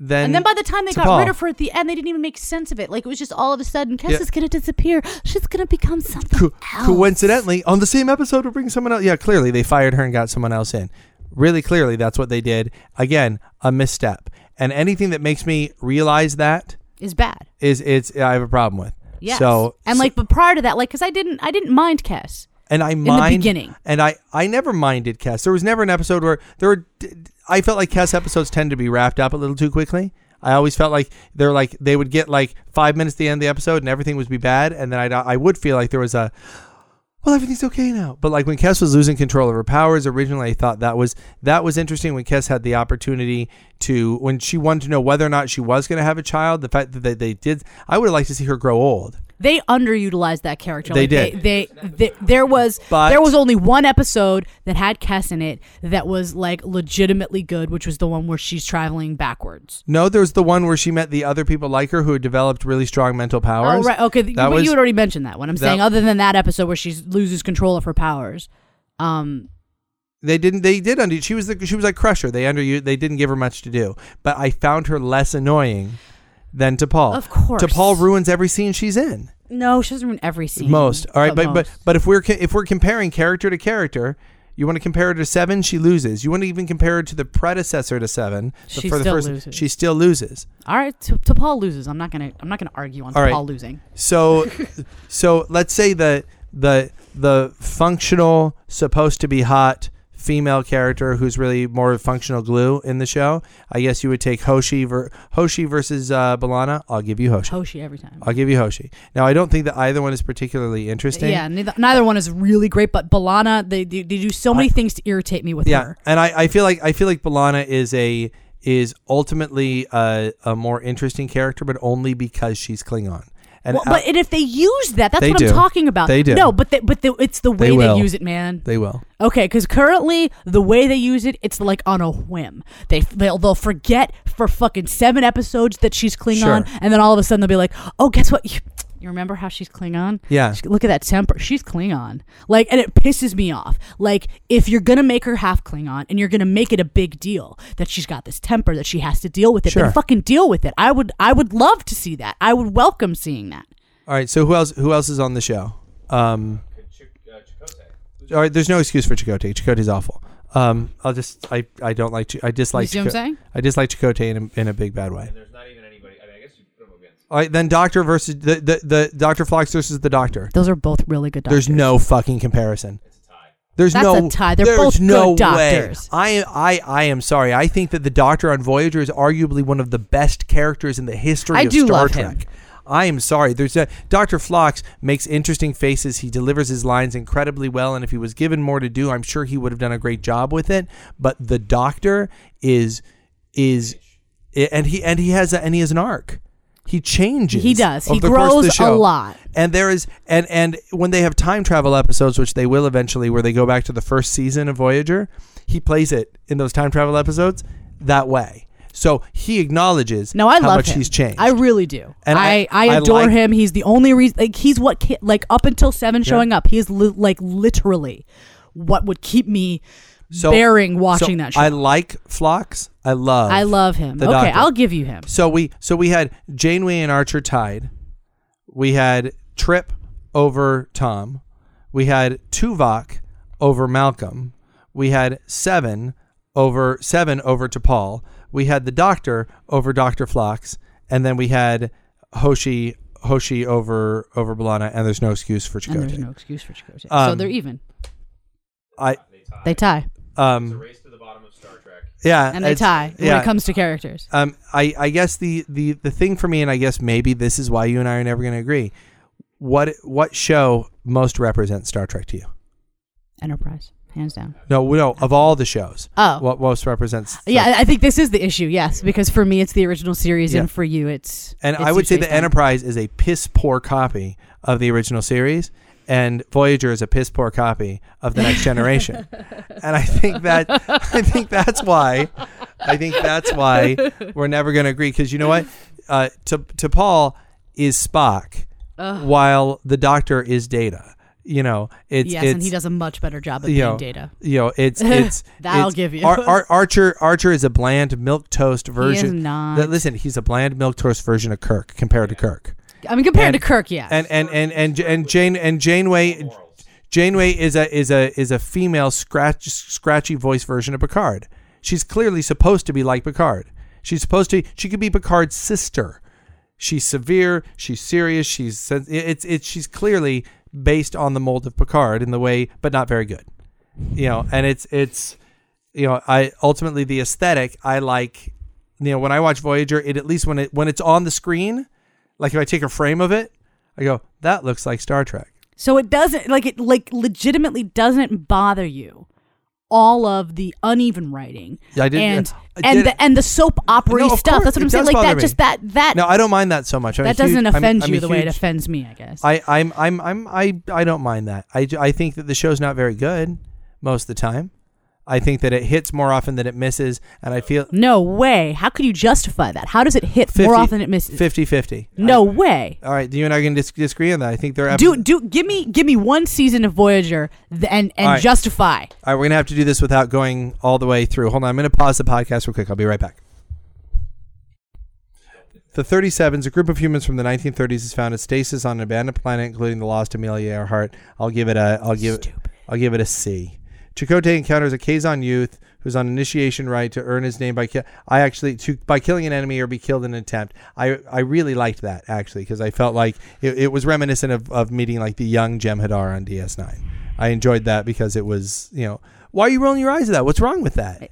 than.
And then by the time they got
T'Pol.
rid of her at the end, they didn't even make sense of it. Like it was just all of a sudden, Kes
Yeah.
is gonna disappear. She's gonna become something
Co-
else.
coincidentally, on the same episode, we're bringing someone else. Yeah, clearly they fired her and got someone else in. Really clearly, that's what they did. Again, a misstep. And anything that makes me realize that
is bad.
is it's I have a problem with.
Yeah.
So
and like, but prior to that, like, because I didn't, I didn't mind Kes.
And I
the
mind
beginning.
and I I never minded Kes. There was never an episode where there were. I felt like Kes episodes tend to be wrapped up a little too quickly. I always felt like they're like they would get like five minutes at the end of the episode and everything would be bad, and then I I would feel like there was a well, everything's okay now. But like when Kes was losing control of her powers, originally I thought that was that was interesting when Kes had the opportunity to when she wanted to know whether or not she was going to have a child. The fact that they, they did, I would have liked to see her grow old.
They underutilized that character.
They
Like,
did.
They, they, they- there was
But-
there was only one episode that had Kes in it that was like legitimately good, which was the one where she's traveling backwards.
No, there was the one where she met the other people like her who had developed really strong mental powers.
Oh right, okay. th-
That
but
was-
you had already mentioned that one. I'm
that-
saying other than that episode where she loses control of her powers. Um,
They didn't. They did under. She was the, she was like Crusher. They under They didn't give her much to do. But I found her less annoying than T'Pol.
Of course.
T'Pol ruins every scene she's in.
no, she doesn't ruin every scene.
Most. All right, but but
most.
but if we're if we're comparing character to character, you want to compare her to Seven, she loses. You want to even compare her to the predecessor to Seven. the-
She
for the
still
first,
loses.
She still loses.
all right, to, T'Pol loses. I'm not gonna I'm not gonna argue on
All right.
Paul losing.
So so let's say the the the functional supposed to be hot female character who's really more functional glue in the show. I guess you would take Hoshi ver- Hoshi versus uh, B'Elanna. I'll give you Hoshi.
Hoshi every time.
I'll give you Hoshi. Now I don't think that either one is particularly interesting.
Yeah, neither, neither one is really great, but B'Elanna they, they, they do so many things to irritate me with
Yeah,
her.
and I, I feel like I feel like B'Elanna is a is ultimately a, a more interesting character, but only because she's Klingon. And
Well, but and if they use that, that's what
do.
I'm talking about.
They do.
No, but they, but the, it's the way they,
will.
use it, man.
they will.
Okay, because currently the way they use it, it's like on a whim. They they'll, they'll forget for fucking seven episodes that she's Klingon,
Sure.
and then all of a sudden they'll be like, "Oh, guess what? You, you remember how she's Klingon?
Yeah.
She- Look at that temper. She's Klingon. Like, and it pisses me off. Like, if you're gonna make her half Klingon and you're gonna make it a big deal that she's got this temper that she has to deal with it,
Sure.
then fucking deal with it. I would I would love to see that. I would welcome seeing that.
All right. So who else? Who else is on the show? Um, all right. There's no excuse for Chakotay. Chakotay's awful. Um, I'll just I I don't like Ch- I dislike.
You see what I'm saying?
I dislike Chakotay in a, in a big bad way.
There's not even anybody. I mean, I guess you put them against.
All right. Then Doctor versus the the, the Doctor Phlox versus the Doctor.
Those are both really good doctors.
There's no fucking comparison. There's
That's
no
a tie. They're
there's
both
no
good
way.
doctors.
I I I am sorry. I think that the Doctor on Voyager is arguably one of the best characters in the history of Star Trek.
I
of
do
Star
love
Trek.
him.
I am sorry. There's a Dr. Phlox makes interesting faces. He delivers his lines incredibly well, and if he was given more to do, I'm sure he would have done a great job with it. But the Doctor is is and he and he has a, and he has an arc. He changes.
He does. He grows a lot.
And there is and and when they have time travel episodes, which they will eventually, where they go back to the first season of Voyager, he plays it in those time travel episodes that way. So he acknowledges
No, I
how
love
much
him.
he's changed.
I really do.
And
I,
I-
I,
I
adore
like-
him. He's the only reason. Like he's what like up until seven showing up. He is li- like literally what would keep me
so,
bearing watching
so
that show.
I like Phlox. I love.
I love him. Okay,
Doctor.
I'll give you him.
So we so we had Janeway and Archer tied. We had Trip over Tom. We had Tuvok over Malcolm. We had Seven over Seven over T'Pol. We had the Doctor over Doctor Phlox, and then we had Hoshi Hoshi over over B'Elanna. And there's no excuse for
And there's no excuse for Chakotay. so
Um,
they're even.
I
They tie
um
Race to the bottom of Star Trek.
yeah,
and they
it's-
tie when it comes to characters.
Um, I, I guess the, the, the thing for me, and I guess maybe this is why you and I are never going to agree. What what show most represents Star Trek to you?
Enterprise, hands down.
No, no, of all the shows,
Oh.
what most represents?
Yeah, I I think this is the issue. Yes, because for me it's the original series,
Yeah.
and for you it's.
and
it's
I would say the Enterprise is a piss poor copy of the original series, and Voyager is a piss poor copy of the Next Generation. and I think that I think that's why I think that's why we're never going to agree. Because you know what, uh, to T'Pol is Spock, while the Doctor is Data. You know, it's
Yes,
it's,
and he does a much better job
you
being
know,
data.
You know, it's it's
That I'll
it's-
give you.
Ar- Ar- Archer Archer is a bland milk toast version.
not.
That- listen, he's a bland milk toast version of Kirk compared to Kirk.
I mean, compared
and-
to Kirk, yes.
And and and and and Jane and Janeway Janeway is a is a is a female scratch scratchy voice version of Picard. She's clearly supposed to be like Picard. She's supposed to she could be Picard's sister. She's severe, she's serious, she's it's it's she's clearly based on the mold of Picard in the way but not very good. You know, and it's it's you know, I ultimately the aesthetic I like you know, when I watch Voyager, it at least when it when it's on the screen, like if I take a frame of it, I go, that looks like Star Trek.
So it doesn't like it like legitimately doesn't bother you all of the uneven writing
Yeah, I did-
and
I
and
did-
the and the soap opera
No,
stuff.
course,
That's what I'm saying. Like that
me.
just that that
No, I don't mind that so much. I'm
that doesn't
huge- I'm-
offend
I'm
you
a
the way it offends me. I guess.
I, I'm, I'm, I'm, I, I don't mind that. I, I think that the show's not very good most of the time. I think that it hits more often than it misses, and I feel
no way. How could you justify that? How does it hit
50,
more often than it misses?
50-50.
No way.
All right, you and I can dis- disagree on that. I think they're
Do do give me give me one season of Voyager th- and and
right.
justify.
All right, we're gonna have to do this without going all the way through. Hold on, I'm gonna pause the podcast real quick. I'll be right back. The 37s, a group of humans from the 1930s, is found in stasis on an abandoned planet, including the lost Amelia Earhart. I'll give it a, I'll give, I'll give it a C. Chakotay encounters a Kazon youth who's on initiation rite to earn his name by ki- I actually to by killing an enemy or be killed in an attempt. I I really liked that actually because I felt like it, it was reminiscent of, of meeting like the young Jem'Hadar on DS9. I enjoyed that because it was you know why are you rolling your eyes at that? What's wrong with that?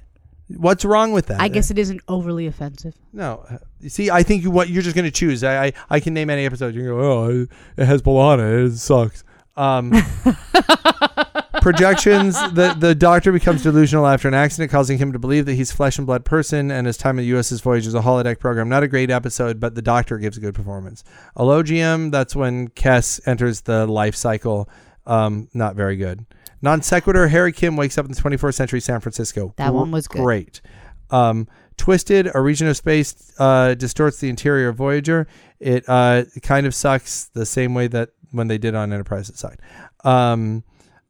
What's wrong with that?
I guess it isn't overly offensive.
No, you see, I think you, what you're just going to choose. I, I I can name any episode. You go, oh, it has B'Elanna. It sucks. Um, projections. The the Doctor becomes delusional after an accident, causing him to believe that he's flesh and blood person, and his time in the USS Voyager is a holodeck program. Not a great episode, but the Doctor gives a good performance. Elogium. That's when Kes enters the life cycle. Um, not very good. Non sequitur. Harry Kim wakes up in the 24th century San Francisco.
That one was good.
great. Um, Twisted, a region of space, uh, distorts the interior of Voyager. It uh, kind of sucks the same way that when they did on Enterprise's side. Um,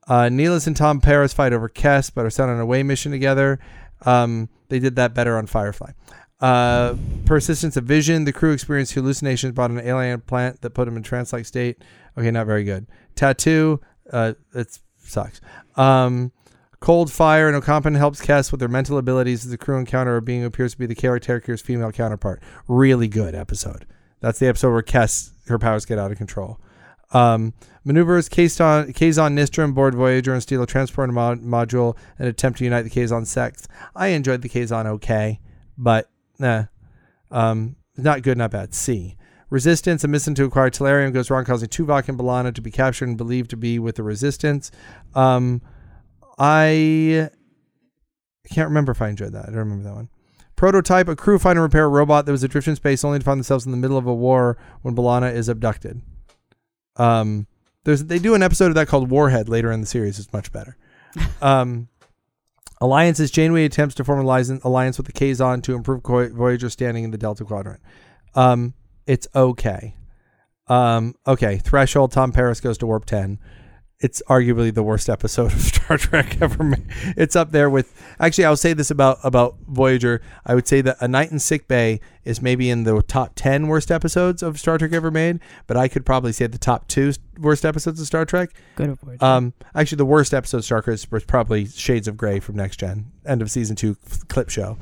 uh, Neelix and Tom Paris fight over Kes, but are sent on an away mission together. Um, they did that better on Firefly. Uh, persistence of vision. The crew experienced hallucinations about an alien plant that put them in trance-like state. Okay, not very good. Tattoo. Uh, it sucks. Um, Cold Fire and Ocampan helps Kes with their mental abilities as the crew encounter a being who appears to be the caretaker's female counterpart. Really good episode. That's the episode where Kes, her powers get out of control. Um, maneuvers Kazon, Kazon Nistrim board Voyager and steal a transport mod- module and attempt to unite the Kazon sects. I enjoyed the Kazon okay, but nah. Um, not good, not bad. C. Resistance, a mission to acquire tellerium goes wrong, causing Tuvok and B'Elanna to be captured and believed to be with the Resistance. Um, I can't remember if I enjoyed that. I don't remember that one. Prototype, a crew find and repair robot that was adrift in space only to find themselves in the middle of a war when B'Elanna is abducted. Um, there's they do an episode of that called Warhead later in the series. It's much better. Um, alliances, Janeway attempts to form an alliance with the Kazon to improve Voy- Voyager's standing in the Delta Quadrant. Um, it's okay. Um, okay, Threshold, Tom Paris goes to Warp 10. It's arguably the worst episode of Star Trek ever made. It's up there with actually I'll say this about about Voyager. I would say that A Night in Sick Bay is maybe in the top 10 worst episodes of Star Trek ever made, but I could probably say the top 2 worst episodes of Star Trek.
Good.
Um, actually, the worst episode of Star Trek was probably Shades of Grey from Next Gen, end of season two clip show.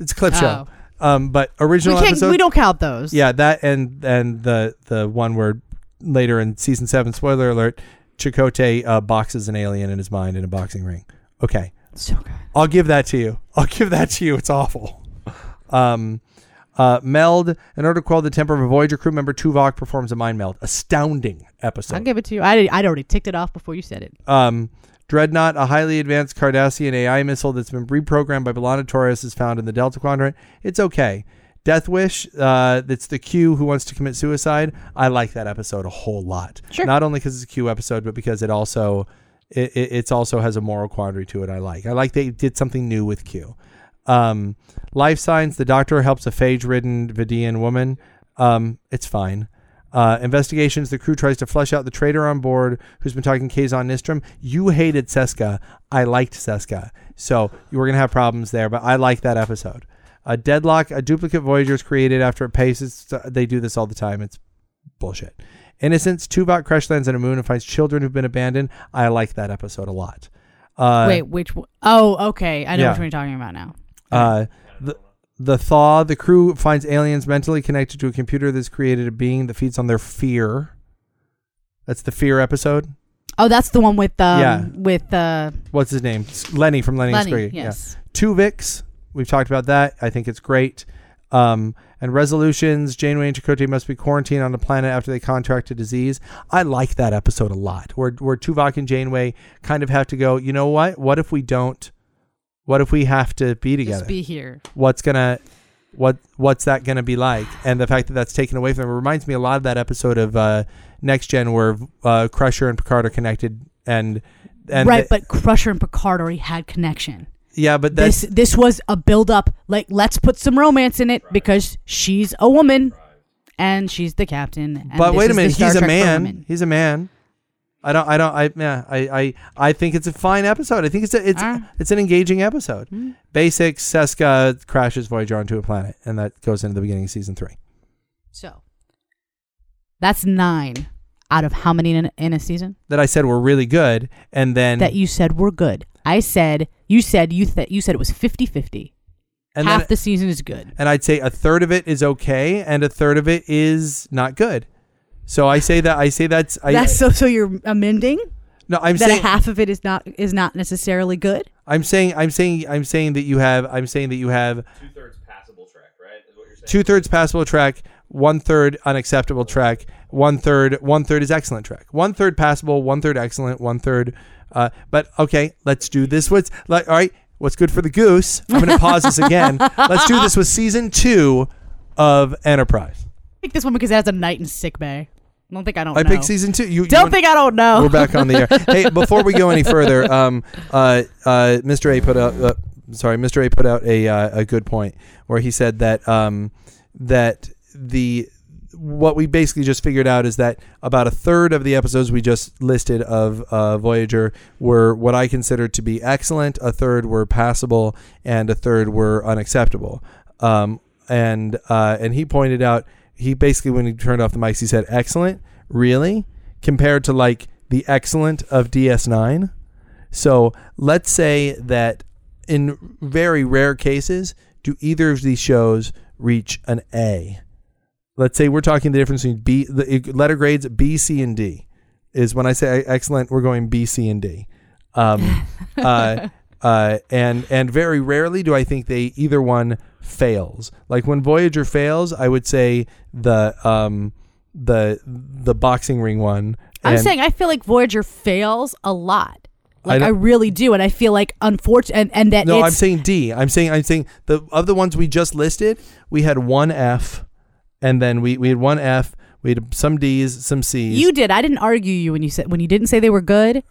It's a clip show. Um, but
we
original
can't.
episode,
We don't count those.
yeah, that and and the the one where later in season seven, spoiler alert, Chakotay uh, boxes an alien in his mind in a boxing ring. Okay,
So good.
I'll give that to you. I'll give that to you. It's awful. Um, uh, meld. In order to quell the temper of a Voyager crew member, Tuvok performs a mind meld. Astounding episode.
I'll give it to you. I I'd already ticked it off before you said it.
Um, Dreadnought, a highly advanced Cardassian AI missile that's been reprogrammed by B'Elanna Torres, is found in the Delta Quadrant. It's okay. Death Wish, uh, that's the Q who wants to commit suicide. I like that episode a whole lot.
Sure.
Not only because it's a Q episode, but because it also it, it it's also has a moral quandary to it. I like. I like they did something new with Q. Um, life signs. The Doctor helps a phage-ridden Vidian woman. Um, it's fine. Uh, investigations. The crew tries to flush out the traitor on board who's been talking Kazon Nistrim. You hated Seska. I liked Seska. So you were going to have problems there, but I like that episode. A deadlock. A duplicate Voyager is created after it paces. They do this all the time. It's bullshit. Innocence. Tuvok crash lands on a moon and finds children who've been abandoned. I like that episode a lot. Uh,
Wait, which? one? Oh, okay. I know
yeah.
which one you're talking about now.
uh, the the thaw. The crew finds aliens mentally connected to a computer that's created a being that feeds on their fear. That's the fear episode.
Oh, that's the one with um,
Yeah.
with uh,
What's his name? Lenny from Lenny,
Lenny.
Squiggy. Yeah.
Yes.
Tuvix. We've talked about that. I think it's great. Um, and resolutions Janeway and Chakotay must be quarantined on the planet after they contract a disease. I like that episode a lot, where where Tuvok and Janeway kind of have to go. You know what? What if we don't? What if we have to be together?
Just be here.
what's gonna what what's that gonna be like and the fact that that's taken away from them reminds me a lot of that episode of uh next gen where uh crusher and picard are connected and and
right,
the-
but Crusher and Picard already had connection.
Yeah but that's
This this was a build up. Like let's put some romance in it because she's a woman and she's the captain. And
but
this
wait a
is the
minute
Star
he's a
Trek for
man
women.
he's a man i don't i don't i yeah i i i think it's a fine episode i think it's a, it's
Ah.
it's an engaging episode
Hmm.
basic seska crashes voyager onto a planet and that goes into the beginning of season three
So that's nine out of how many in, in a season
that i said were really good and then
that you said were good. I said you said you th- you said it was 50-50.
and
Half
then
the season is good.
and I'd say a third of it is okay, and a third of it is not good. So I say that I say that's I
That's so so you're amending
no I'm
that
saying
half of it is not is not necessarily good.
I'm saying I'm saying I'm saying that you have I'm saying that you have
Two thirds passable track, right? Is what you're saying.
two thirds passable track, one third unacceptable track, one third one third is excellent track, one third passable, one third excellent, one third. Uh, but okay, let's do this. What's like all right? What's good for the goose? I'm going to pause this again. Let's do this with season two of Enterprise.
Pick this one because it has a night in sick bay. I don't think I don't
I
know.
picked season two. You you
don't
want-
think I don't know.
We're back on the air. hey, before we go any further, um, uh, uh, Mr. A put out, uh, sorry, Mr. A put out a uh, a good point where he said that um, that the what we basically just figured out is that about a third of the episodes we just listed of uh, Voyager were what I consider to be excellent, a third were passable, and a third were unacceptable. Um, and uh, and he pointed out he basically when he turned off the mics he said excellent, really, compared to like the excellent of DS9. So let's say that in very rare cases, do either of these shows reach an A? Let's say we're talking the difference between B, the letter grades B, C, and D. Is when I say excellent, we're going B, C, and D. Um, uh, uh, and and very rarely do I think they either one fails. Like when Voyager fails, I would say the um, the the boxing ring one.
I'm saying I feel like Voyager fails a lot. Like
don't-
I, really do, and I feel like unfortunate and, and that
No, I'm saying D. I'm saying I'm saying the of the ones we just listed, we had one F, and then we we had one F. We had some D's, some C's.
you did. I didn't argue you when you said when you didn't say they were good.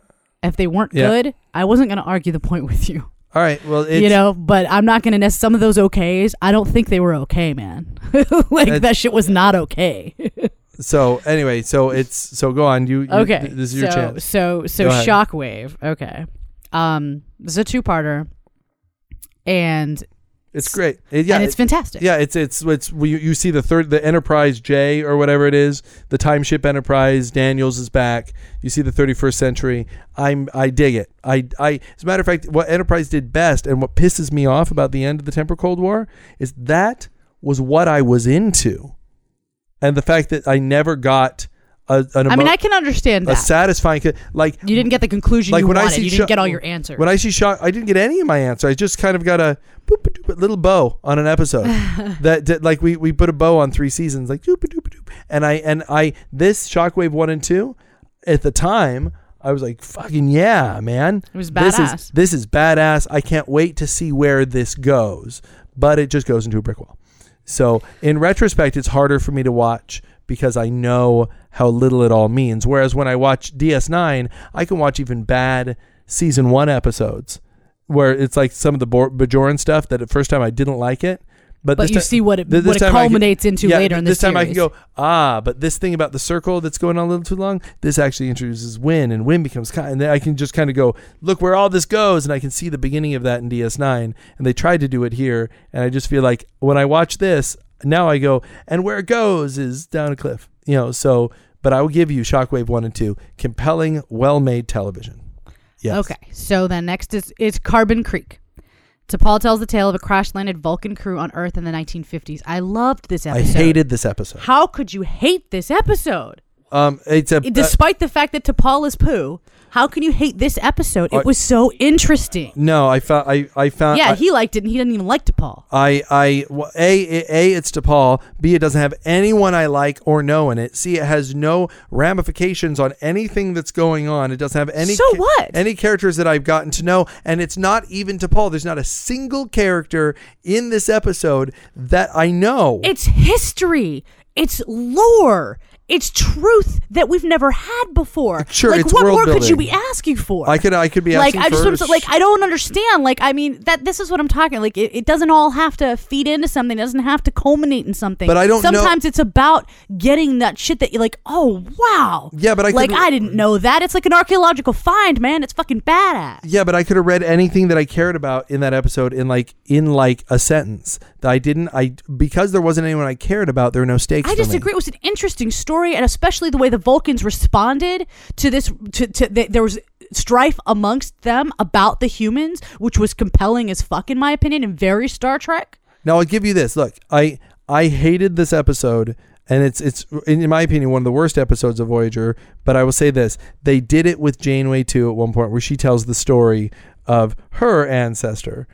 If they weren't
Yeah.
good, I wasn't going to argue the point with you.
All right. Well, it's,
you know, but I'm not going to nest some of those okays. I don't think they were okay, man. like
That's-
that shit was not okay.
So anyway, so it's so go on. You, you
okay,
th- This is your
so,
chance.
So so
Go ahead.
shockwave. Okay, um, this is a two parter, and
It's great. It- yeah.
and it's
it-
fantastic.
yeah, it's it's it's you, you see the third the Enterprise J or whatever it is, the time ship Enterprise Daniels is back. You see the 31st century. I'm I dig it. I I as a matter of fact, what Enterprise did best and what pisses me off about the end of the Temporal Cold War is that was what I was into, and the fact that I never got a an
I mean, I can understand that.
a
that.
satisfying like
you didn't get the conclusion
like
you
when I
wanted.
see
you didn't get all your answers.
When I see shock, I didn't get any of my answer. I just kind of got a boop, little bow on an episode. that, that like we, we put a bow on three seasons, like doop doop doop. And I and I this Shockwave one and two, at the time I was like fucking yeah, man.
It was
This is
badass.
this is badass. I can't wait to see where this goes. But it just goes into a brick wall. So in retrospect, it's harder for me to watch because I know how little it all means. Whereas when I watch DS9, I can watch even bad season one episodes where it's like some of the Bajoran stuff that at first time I didn't like it. But,
but
this
you see what it, what it
I can-
culminates into
yeah,
later in the
this time I can go ah, but this thing about the circle that's going on a little too long. This actually introduces Winn, and Winn becomes kind. And then I can just kind of go look where all this goes, and I can see the beginning of that in DS9. And they tried to do it here, and I just feel like when I watch this now, I go and where it goes is down a cliff, you know. So, but I will give you Shockwave one and two, compelling, well-made television. Yes.
Okay, so then next is is Carbon Creek. T'Pol tells the tale of a crash landed Vulcan crew on Earth in the 1950s. I loved this episode.
I hated this episode.
How could you hate this episode?
Um, it's a
Despite the fact that T'Pol is poo, how can you hate this episode?
Uh,
It was so interesting.
no. I found I I found
Yeah,
I,
he liked it, and he didn't even like T'Pol.
I, I, well, a, a, it's T'Pol. B, it doesn't have anyone I like or know in it. C, it has no ramifications on anything that's going on. It doesn't have any.
So what?
Any characters that I've gotten to know, and it's not even T'Pol. There's not a single character in this episode that I know.
It's history. It's lore. It's truth that we've never had before.
Sure,
like
it's
what more could you be asking for?
I could, I could be
like I just
for
want like I don't understand. Like I mean that this is what I'm talking. Like it, it doesn't all have to feed into something. It doesn't have to culminate in something.
But I don't know-
Sometimes it's about getting that shit that you're like, oh wow.
Yeah, but I
like I didn't know that. It's like an archaeological find, man. It's fucking badass.
Yeah, but I could have read anything that I cared about in that episode in like in like a sentence. I didn't. I because there wasn't anyone I cared about. There were no stakes.
I disagree. It was an interesting story, and especially the way the Vulcans responded to this. To, to th- there was strife amongst them about the humans, which was compelling as fuck, in my opinion, and very Star Trek.
Now I'll give you this. Look, I I hated this episode, and it's it's in my opinion one of the worst episodes of Voyager. But I will say this: they did it with Janeway too at one point, where she tells the story of her ancestor,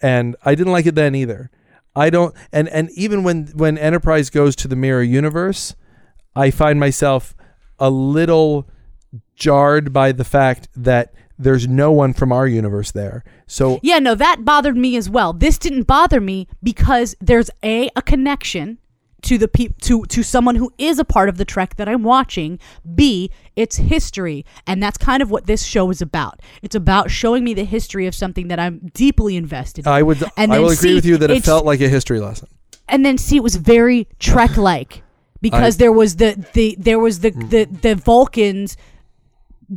and I didn't like it then either. I don't, and and even when when Enterprise goes to the mirror universe, I find myself a little jarred by the fact that there's no one from our universe there. So
Yeah, no, that bothered me as well. This didn't bother me because there's a a connection to the peop to to someone who is a part of the trek that I'm watching. B, it's history, and that's kind of what this show is about. It's about showing me the history of something that I'm deeply invested in.
I would
and
I will agree with you that it felt like a history lesson.
and then see it was very Trek like because
I-
there was the the there was the mm. the the Vulcans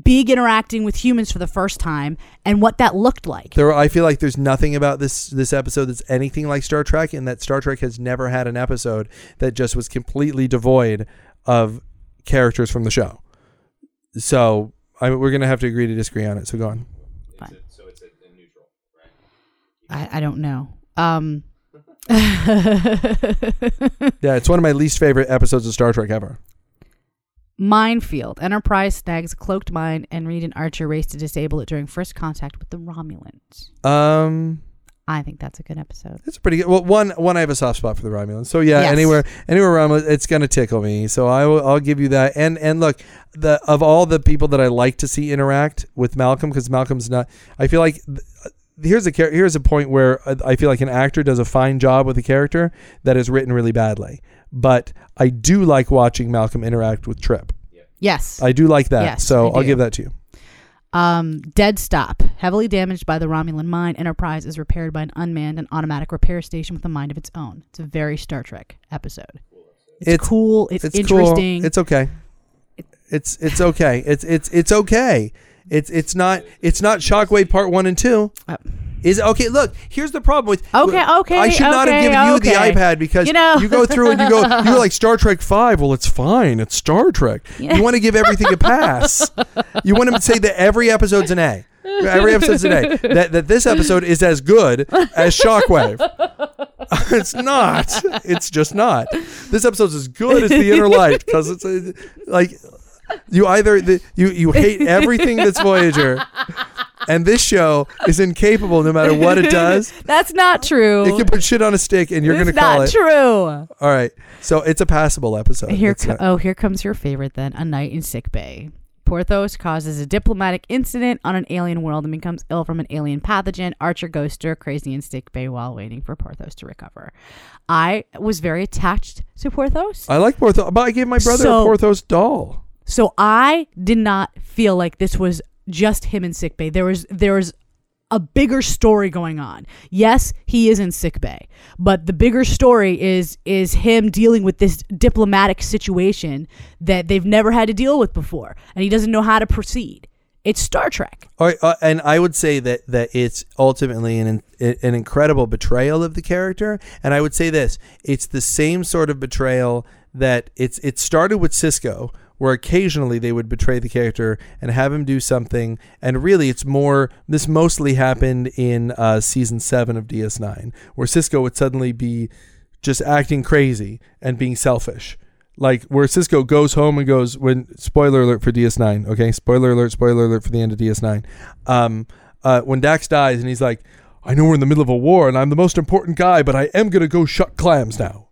being interacting with humans for the first time and what that looked like.
There, I feel like there's nothing about this this episode that's anything like Star Trek, and that Star Trek has never had an episode that just was completely devoid of characters from the show. So I, we're gonna have to agree to disagree on it. So go on.
So it's a, a neutral, right?
I, I don't know. Um,
Yeah, it's one of my least favorite episodes of Star Trek ever.
Minefield. Enterprise snags cloaked mine, and Reed and Archer race to disable it during first contact with the Romulans.
Um,
I think that's a good episode.
it's pretty good. Well, one one I have a soft spot for the Romulans. So yeah,
Yes.
anywhere anywhere Romulans, it's gonna tickle me. So I will I'll give you that. And and look, the of all the people that I like to see interact with Malcolm, because Malcolm's not. I feel like. th- Here's a char- here's a point where I I feel like an actor does a fine job with a character that is written really badly, but I do like watching Malcolm interact with Trip.
Yes.
I do like that,
Yes,
so
I
I'll
do.
give that to you.
Um, dead stop. Heavily damaged by the Romulan mine, Enterprise is repaired by an unmanned and automatic repair station with a mind of its own. It's a very Star Trek episode. It's,
It's-
cool. It's,
It's
interesting.
Cool. It's okay. It's it's okay. It's it's it's okay. It's it's not it's not Shockwave Part One and Two.
Uh,
Is okay. Look, here's the problem with.
Okay, okay,
I should not have
okay,
given you the iPad because
You know.
you go through and you go. You're like Star Trek Five. Well, it's fine. It's Star Trek. You want to give everything a pass. you want to say that every episode's an A. Every episode's an A. That that this episode is as good as Shockwave. it's not. It's just not. This episode's as good as the Inner Light because it's a, like you either the, you you hate everything that's Voyager, and this show is incapable no matter what it does.
That's not true.
It can put shit on a stick, and you're going to call
not
it.
true.
All right, so it's a passable episode.
Here,
It's
co-
not-
oh, here comes your favorite then. A night in sick bay. Porthos causes a diplomatic incident on an alien world and becomes ill from an alien pathogen. Archer goes stir crazy in sick bay while waiting for Porthos to recover. I was very attached to Porthos.
I like Porthos, but I gave my brother
So-
a Porthos doll.
So I did not feel like this was just him in sick bay. There was there was a bigger story going on. Yes, he is in sick bay, but the bigger story is is him dealing with this diplomatic situation that they've never had to deal with before, and he doesn't know how to proceed. It's Star Trek.
All right, uh, and I would say that that it's ultimately an an incredible betrayal of the character. And I would say this: it's the same sort of betrayal that it's it started with Sisko, where occasionally they would betray the character and have him do something. And really, it's more. This mostly happened in uh, season seven of DS9, where Sisko would suddenly be just acting crazy and being selfish. like where Sisko goes home and goes when spoiler alert for DS9. Okay, spoiler alert, spoiler alert for the end of DS9. Um, uh, when Dax dies and he's like, I know we're in the middle of a war and I'm the most important guy, but I am gonna go shut clams now.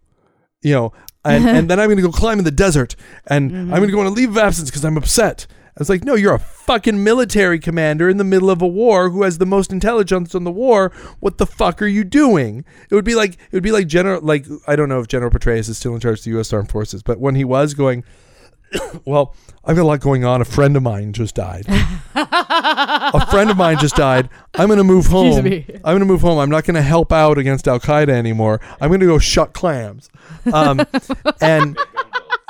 You know, and, and then I'm gonna go climb in the desert and I'm mm-hmm. gonna go on a leave of absence because I'm upset. I was like, no, you're a fucking military commander in the middle of a war who has the most intelligence on the war. What the fuck are you doing? It would be like it would be like General like I don't know if General Petraeus is still in charge of the U.S. Armed Forces, but when he was going, well, I've got a lot going on. A friend of mine just died. a friend of mine just died. I'm going to move home.
me.
I'm going to move home. I'm not going to help out against Al Qaeda anymore. I'm going to go shut clams. Um, and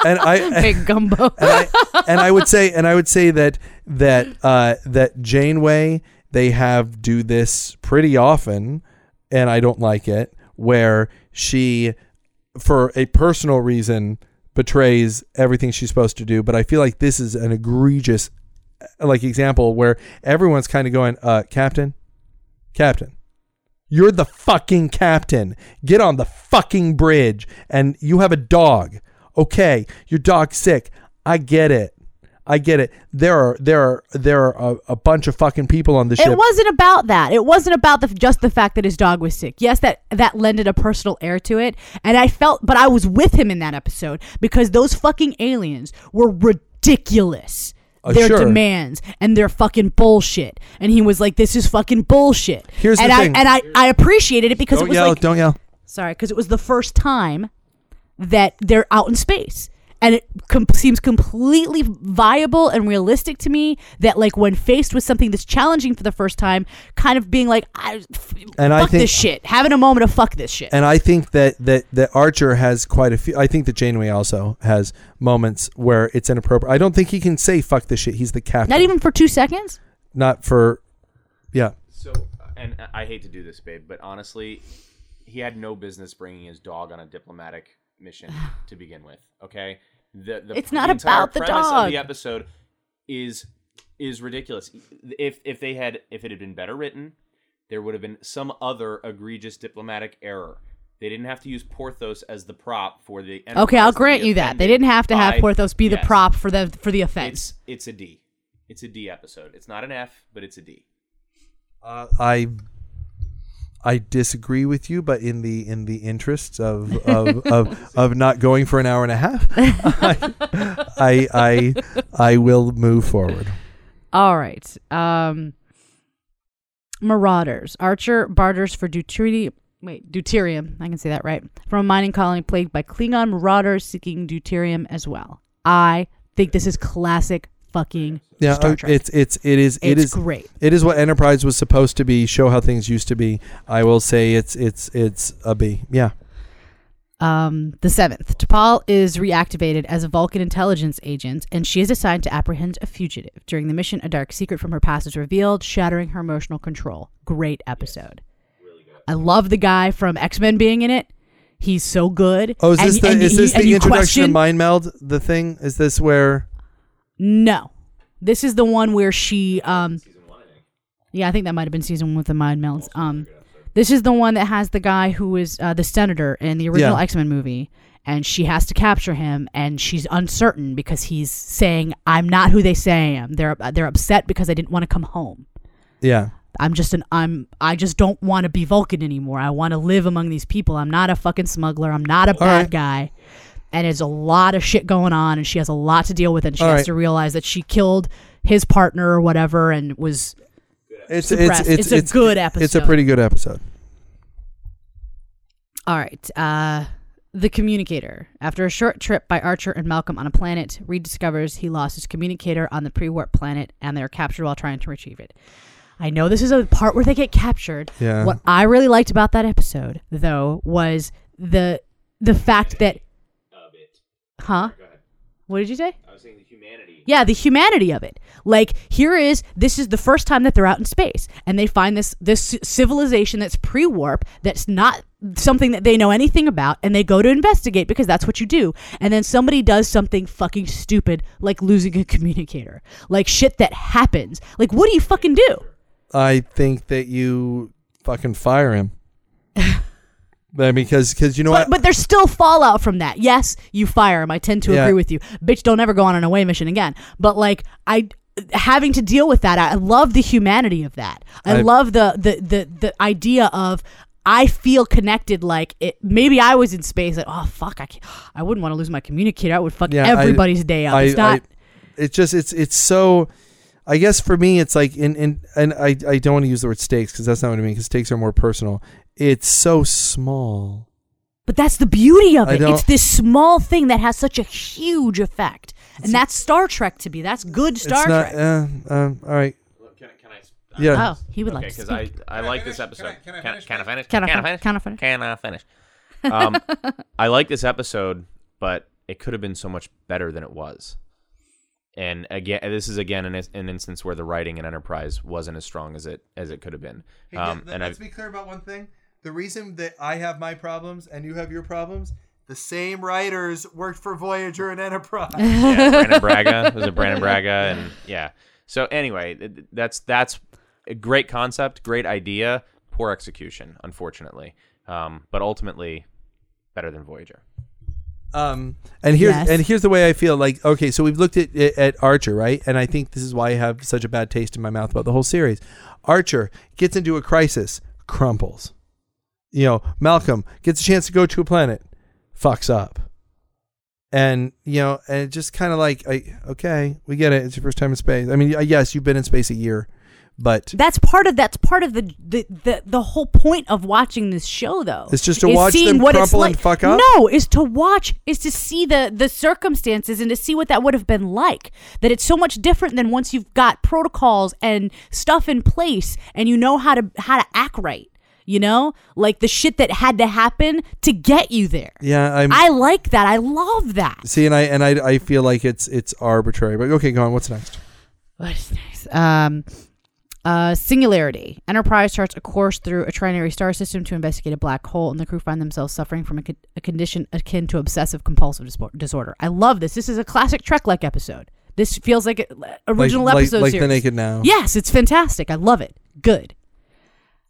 and I
Big gumbo.
and I and I would say and I would say that that uh, that Janeway they have do this pretty often, and I don't like it where she, for a personal reason, betrays everything she's supposed to do. But I feel like this is an egregious, like example where everyone's kind of going, uh, Captain, Captain. You're the fucking captain. Get on the fucking bridge. And you have a dog. Okay, your dog's sick. I get it. I get it. There are there are there are a, a bunch of fucking people on the ship.
It wasn't about that. It wasn't about the just the fact that his dog was sick. Yes, that that lended a personal air to it, and I felt, but I was with him in that episode because those fucking aliens were ridiculous.
Uh,
their
sure.
demands and their fucking bullshit, and he was like, "This is fucking bullshit."
Here's
and
the
I
thing.
and I I appreciated it because
don't
it was
yell,
like
don't yell.
sorry because it was the first time that they're out in space and it com- seems completely viable and realistic to me that like when faced with something that's challenging for the first time kind of being like I, f-
And
fuck
I think-
this shit having a moment of fuck this shit
And I think that that that Archer has quite a few. I think that Janeway also has moments where it's inappropriate. I don't think he can say "fuck this shit." He's the captain.
not even for two seconds
Not for. Yeah.
So, uh, and uh, I hate to do this, babe, but honestly, he had no business bringing his dog on a diplomatic mission to begin with. Okay, the, the
It's not
the entire
about the
premise
dog.
of the episode is is ridiculous. If if they had if it had been better written, there would have been some other egregious diplomatic error. They didn't have to use Porthos as the prop for the.
okay i'll grant you that they didn't have to have
by-
porthos be the prop for the for the offense
It's it's a D. It's a D episode. It's not an F, but it's a D.
Uh, I I disagree with you, but in the in the interests of of, of, of not going for an hour and a half, I, I I I will move forward.
All right. Um Marauders. Archer barters for deuterium wait, deuterium. I can say that right. From a mining colony plagued by Klingon marauders seeking deuterium as well. I think this is classic fucking
Yeah,
Star
uh,
Trek.
it's it's it is it
It's
is
great.
It is what Enterprise was supposed to be. Show how things used to be. I will say it's it's it's a B. Yeah.
Um, the seventh, T'Pol is reactivated as a Vulcan intelligence agent, and she is assigned to apprehend a fugitive. During the mission, a dark secret from her past is revealed, shattering her emotional control. Great episode. I love the guy from X Men being in it. He's so good.
Oh, is
And-
this the
and
is this
and
the introduction
question-
of Mind Meld? The thing is this where?
No, this is the one where she. Um, yeah, I think that might have been season one with the mind melds. Um, this is the one that has the guy who is uh, the senator in the original
Yeah.
X Men movie, and she has to capture him, and she's uncertain because he's saying, "I'm not who they say I am." They're they're upset because I didn't want to come home.
Yeah.
I'm just an I'm I just don't want to be Vulcan anymore. I want to live among these people. I'm not a fucking smuggler. I'm not a bad
right.
guy. And there's a lot of shit going on and she has a lot to deal with and she
All
has
right.
to realize that she killed his partner or whatever and was
It's
Suppressed.
it's
It's a good episode.
It's a pretty good episode.
All right. Uh the communicator. After a short trip by Archer and Malcolm on a planet, Reed discovers he lost his communicator on the pre-warp planet and they are captured while trying to retrieve it. I know this is a part where they get captured.
Yeah.
What I really liked about that episode, though, was the the fact that Huh? What did you say?
I was saying the humanity.
Yeah, the humanity of it. Like here is this is the first time that they're out in space and they find this this civilization that's pre-warp that's not something that they know anything about and they go to investigate because that's what you do. And then somebody does something fucking stupid like losing a communicator. Like shit that happens. Like what do you fucking do?
I think that you fucking fire him. But because because you know
But,
what?
but there's still fallout from that. Yes, you fire him. I tend to
Yeah.
agree with you. Bitch, don't ever go on an away mission again. But like I having to deal with that, I love the humanity of that. I,
I-
love the, the the the idea of I feel connected. Like it, maybe I was in space. Like oh fuck, I can't, I wouldn't want to lose my communicator. I would fuck
Yeah, I-
everybody's day up.
I,
it's not.
I, it's just it's it's so. I guess for me, it's like in in and I I don't want to use the word stakes because that's not what I mean. Because stakes are more personal. It's so small.
But that's the beauty of
I
it.
don't-
It's this small thing that has such a huge effect. And that's Star Trek to be. That's good Star
it's not.
Trek.
Uh, um, all right.
Can, can I?
Yeah.
oh, he would
Okay,
like to
because I,
speak.
I like this episode.
Can I-
Can,
finish
can I finish?
Can I
Can I
fin-
finish?
can I finish?
Can I finish? Um, I like this episode, but it could have been so much better than it was. And again, this is again an, an instance where the writing in Enterprise wasn't as strong as it as it could have been. Um, and I,
let's be clear about one thing. The reason that I have my problems and you have your problems, the same writers worked for Voyager and Enterprise.
yeah, Brandon Braga was it Brannon Braga, and yeah. So anyway, that's that's a great concept, great idea, poor execution, unfortunately. Um, but ultimately, better than Voyager.
Um, and here's
Yes.
and here's the way I feel. Like, okay, so we've looked at at Archer, right? And I think this is why I have such a bad taste in my mouth about the whole series. Archer gets into a crisis, crumples. You know, Malcolm gets a chance to go to a planet, fucks up. And you know, and it just kind of like, I, okay, we get it. It's your first time in space. I mean, yes, you've been in space a year, but
That's part of that's part of the the, the the whole point of watching this show though.
It's just to watch them
what
crumple and
like-
fuck up?
No, is to watch is to see the the circumstances and to see what that would have been like. That it's so much different than once you've got protocols and stuff in place and you know how to how to act right. You know, like the shit that had to happen to get you there.
yeah, I'm.
I like that. I love that.
see, and I and I I feel like it's it's arbitrary. But okay, go on. What's next?
What is next Um, uh, singularity. Enterprise charts a course through a trinary star system to investigate a black hole, and the crew find themselves suffering from a, con- a condition akin to obsessive compulsive dispo- disorder. I love this. This is a classic Trek-like episode. This feels like an original
like,
episode
like, like
series.
the Naked Now.
Yes, it's fantastic. I love it. Good.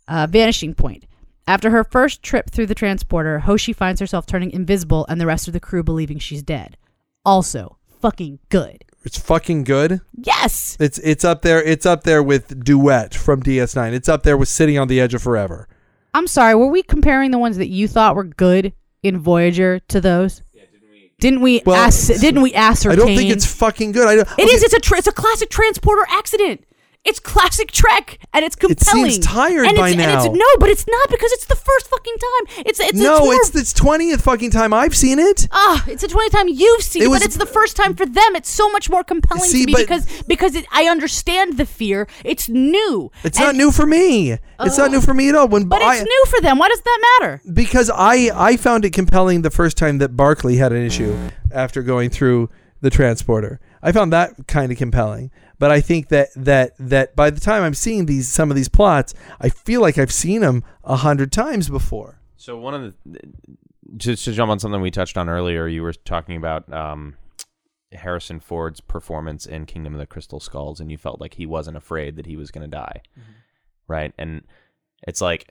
Uh, vanishing point. After her first trip through the transporter, Hoshi finds herself turning invisible and the rest of the crew believing she's dead. Also, fucking good.
It's fucking good.
Yes.
It's it's up there. It's up there with Duet from DS9. It's up there with City on the Edge of Forever.
I'm sorry, were we comparing the ones that you thought were good in Voyager to those? didn't we?
Well,
ass- didn't we ascertain?
I don't think it's fucking good. I don't,
It is. It's a. Tra- it's a classic transporter accident. It's classic Trek, and it's compelling.
It seems tired
and
by
it's, And
now.
it's, no, but it's not because it's the first fucking time. It's it's
no, it's it's twentieth fucking time I've seen it.
Ah, it's the twentieth time you've seen
It
it,
was-
but it's the first time for them. It's so much more compelling
See,
to me
but-
because because it, I understand the fear. It's new.
It's
And-
not new for me. it's not new for me at all. When
but
I,
it's new for them. Why does that matter?
because I I found it compelling the first time that Barkley had an issue after going through the transporter. I found that kind of compelling. But I think that that that by the time I'm seeing these some of these plots, I feel like I've seen them a hundred times before.
So one of the just to jump on something we touched on earlier, you were talking about um, Harrison Ford's performance in Kingdom of the Crystal Skulls, and you felt like he wasn't afraid that he was going to die, right? And it's like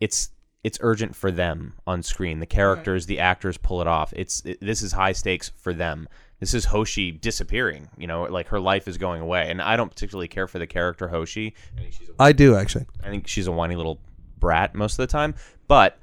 it's it's urgent for them on screen. The characters, the actors pull it off. It's it, this is high stakes for them. This is Hoshi disappearing. You know, like her life is going away, and I don't particularly care for the character Hoshi. I think she's a,
I do actually.
I think she's a whiny little brat most of the time, but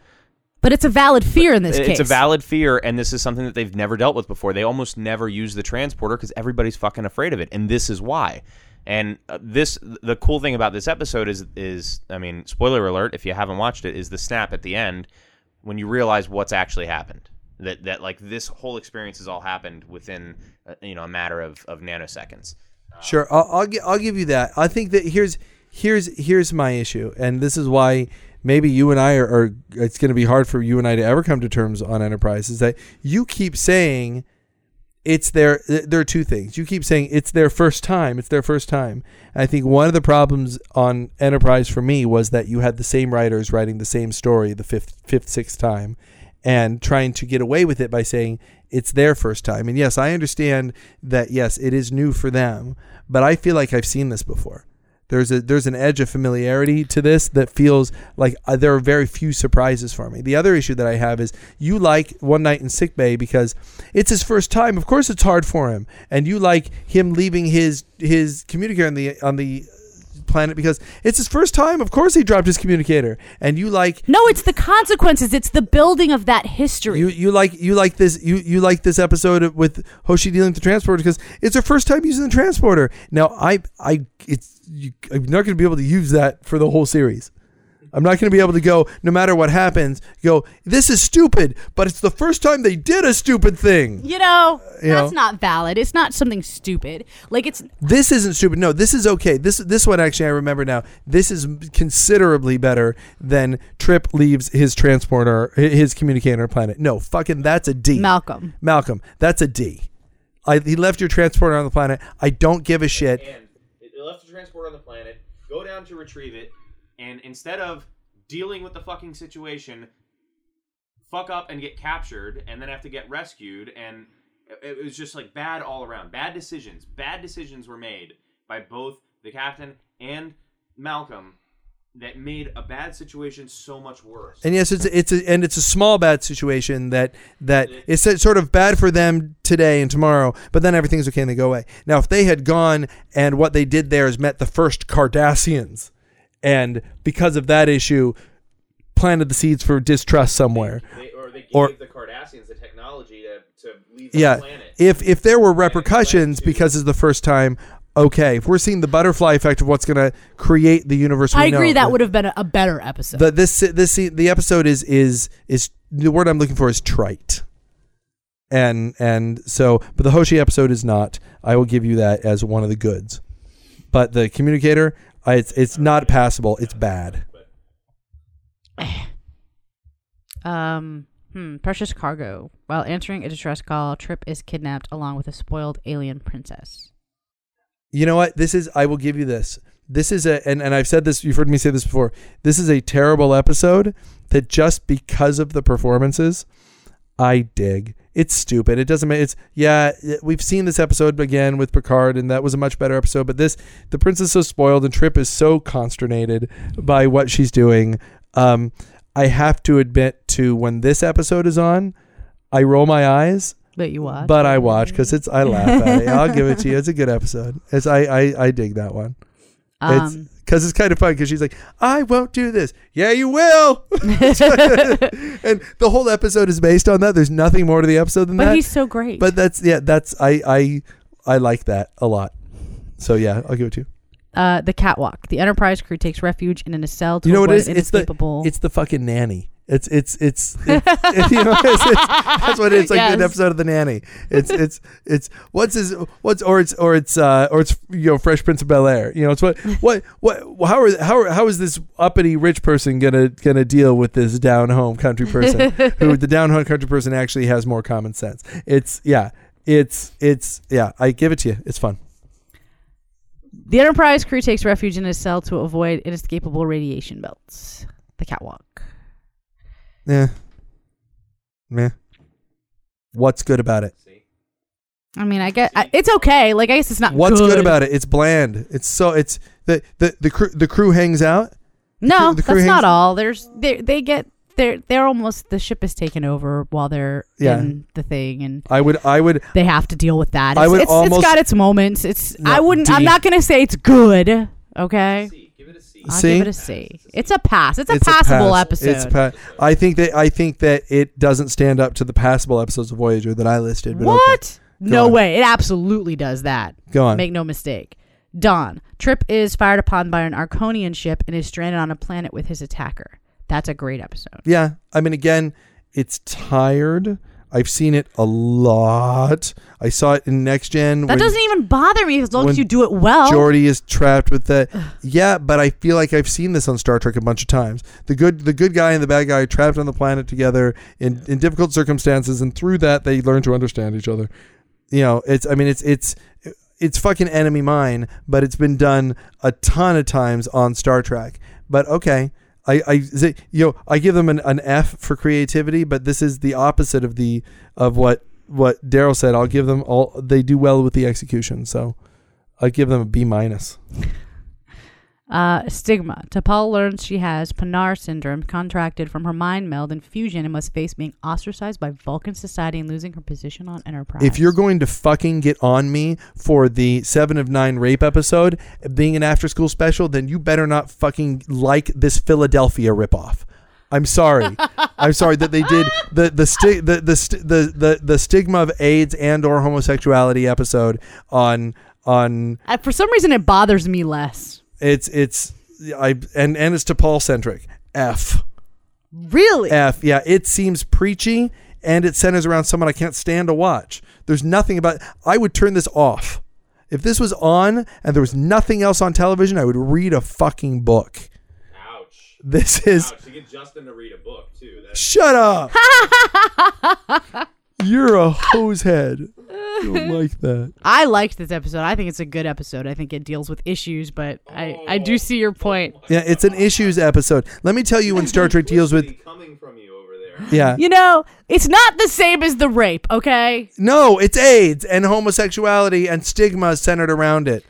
But it's a valid fear in this
it's
case.
It's a valid fear, and this is something that they've never dealt with before. They almost never use the transporter because everybody's fucking afraid of it, and this is why. And uh, this, the cool thing about this episode is, is I mean, spoiler alert if you haven't watched it, is the snap at the end when you realize what's actually happened. That that like this whole experience has all happened within uh, you know a matter of, of nanoseconds.
Sure, I'll I'll, gi- I'll give you that. I think that here's here's here's my issue, and this is why maybe you and I are. are it's going to be hard for you and I to ever come to terms on Enterprise. Is that you keep saying it's their. There are two things. You keep saying it's their first time. It's their first time. I think one of the problems on Enterprise for me was that you had the same writers writing the same story the fifth, fifth, sixth time, and trying to get away with it by saying it's their first time. And yes, I understand that yes, it is new for them, but I feel like I've seen this before. There's a there's an edge of familiarity to this that feels like uh, there are very few surprises for me. The other issue that I have is you like One Night in Sick Bay because it's his first time. Of course, it's hard for him, and you like him leaving his his communicator on the on the planet because it's his first time. Of course, he dropped his communicator, and you like
No, it's the consequences. It's the building of that history.
you you like you like this you you like this episode with Hoshi dealing with the transporter because it's her first time using the transporter. Now I I it's you, I'm not going to be able to use that for the whole series. I'm not going to be able to go no matter what happens. Go this is stupid, but it's the first time they did a stupid thing.
you know,
You
that's
know.
not valid. It's not something stupid. Like it's
This isn't stupid. No, this is okay. This this one actually I remember now. This is considerably better than Trip leaves his transporter his communicator planet. No, fucking that's a D.
Malcolm.
Malcolm, that's a D. I, he left your transporter on the planet. I don't give a shit.
And it it left the transporter on the planet, go down to retrieve it, and instead of dealing with the fucking situation, fuck up and get captured, and then have to get rescued, and it, was just like bad all around. Bad decisions. Bad decisions were made by both the captain and Malcolm that made a bad situation so much worse.
And yes, it's it's a, and it's a small bad situation that that it's sort of bad for them today and tomorrow, but then everything's okay and they go away. Now, if they had gone and what they did there is met the first Cardassians, and because of that issue, planted the seeds for distrust somewhere.
they, or they gave
or-
the Cardassians the technology to, to leave
Yeah,
the planet.
if if there were repercussions because it's the first time, okay. If we're seeing the butterfly effect of what's going to create the universe, we
I agree
know,
that would have been a, a better episode.
the this this the episode is is is the word I'm looking for is trite. And and so but the Hoshi episode is not. I will give you that as one of the goods. But the communicator, I, it's it's not passable. It's bad.
Um, hmm, precious cargo. While answering a distress call, Trip is kidnapped along with a spoiled alien princess.
You know what? This is I will give you this. This is a and, and I've said this, you've heard me say this before. This is a terrible episode that just because of the performances, I dig. It's stupid. It doesn't make it's yeah, we've seen this episode again with Picard and that was a much better episode, but this the princess is so spoiled and Trip is so consternated by what she's doing. Um I have to admit to when this episode is on, I roll my eyes
But you watch.
but I watch because it's I laugh at it. I'll give it to you. It's a good episode. It's I I, I dig that one. It's
um,
because it's kind of fun because she's like, I won't do this. Yeah, you will. and the whole episode is based on that. There's nothing more to the episode than
but
that.
But he's so great.
but that's yeah. That's I I I like that a lot. So yeah, I'll give it to you.
uh, the catwalk. The Enterprise crew takes refuge in a cell to
You know what it is? It's the it's the fucking nanny. It's it's it's, it's you know it's, it's, that's what it is. Like an episode of the nanny. It's it's it's what's his what's or it's or it's uh or it's you know Fresh Prince of Bel Air. You know it's what what what how are how are, how is this uppity rich person gonna gonna deal with this down home country person who the down home country person actually has more common sense. It's yeah. It's it's yeah. I give it to you. It's fun.
the Enterprise crew takes refuge in a cell to avoid inescapable radiation belts. The catwalk.
Yeah. Meh. What's good about it?
I mean, I get I, it's okay. Like I guess it's not.
What's
good,
good about it? It's bland. It's so it's the the the crew the crew hangs out.
No,
crew- the crew
that's
hangs-
not all. There's they they get they're they're almost the ship is taken over while they're
Yeah.
in the thing and
I would I would
they have to deal with that. It's,
I would
it's,
almost-
it's got its moments. It's
No,
I wouldn't. I'm not gonna say it's good. Okay,
C. Give it a C.
I'll
See?
give it a C. It's a pass. It's a
it's
passable
pass.
episode.
It's pa- I think that I think that it doesn't stand up to the passable episodes of Voyager that I listed. But okay.
what? No
on.
way. It absolutely does that.
Go on.
Make no mistake. Dawn. Trip is fired upon by an Arkonian ship and is stranded on a planet with his attacker. That's a great episode.
yeah, I mean again, it's tired. I've seen it a lot. I saw it in Next Gen.
That
when
doesn't even bother me as long as you do it well.
Geordi is trapped with that. Yeah, but I feel like I've seen this on Star Trek a bunch of times. The good the good guy and the bad guy trapped on the planet together in, in difficult circumstances, and through that they learn to understand each other. You know, it's I mean it's it's it's fucking enemy mine, but it's been done a ton of times on Star Trek. But okay. I, I you know I give them an, an F for creativity, but this is the opposite of the of what what Daryl said. I'll give them all they do well with the execution, so I give them a B minus.
Uh, stigma. T'Pol learns she has Pa'nar syndrome, contracted from her mind meld and fusion, and must face being ostracized by Vulcan society and losing her position on Enterprise.
If you're going to fucking get on me for the Seven of Nine rape episode being an after school special, then you better not fucking like this Philadelphia ripoff. I'm sorry. I'm sorry that they did the the sti- the, the, st- the the the stigma of AIDS and or homosexuality episode on on
Uh, for some reason, it bothers me less.
It's it's I and and it's T'Pol centric. F
Really?
F yeah, it seems preachy and it centers around someone I can't stand to watch. There's nothing about I would turn this off. If this was on and there was nothing else on television, I would read a fucking book.
Ouch.
This is
Ouch. To get Justin to read a book too. That's
shut up. You're a hose head. I don't like that.
I liked this episode. I think it's a good episode. I think it deals with issues, but I, I do see your point.
Yeah, it's an issues episode. Let me tell you when Star Trek deals with
coming from you over there.
yeah.
You know, it's not the same as the rape, okay?
No, it's AIDS and homosexuality and stigma centered around it.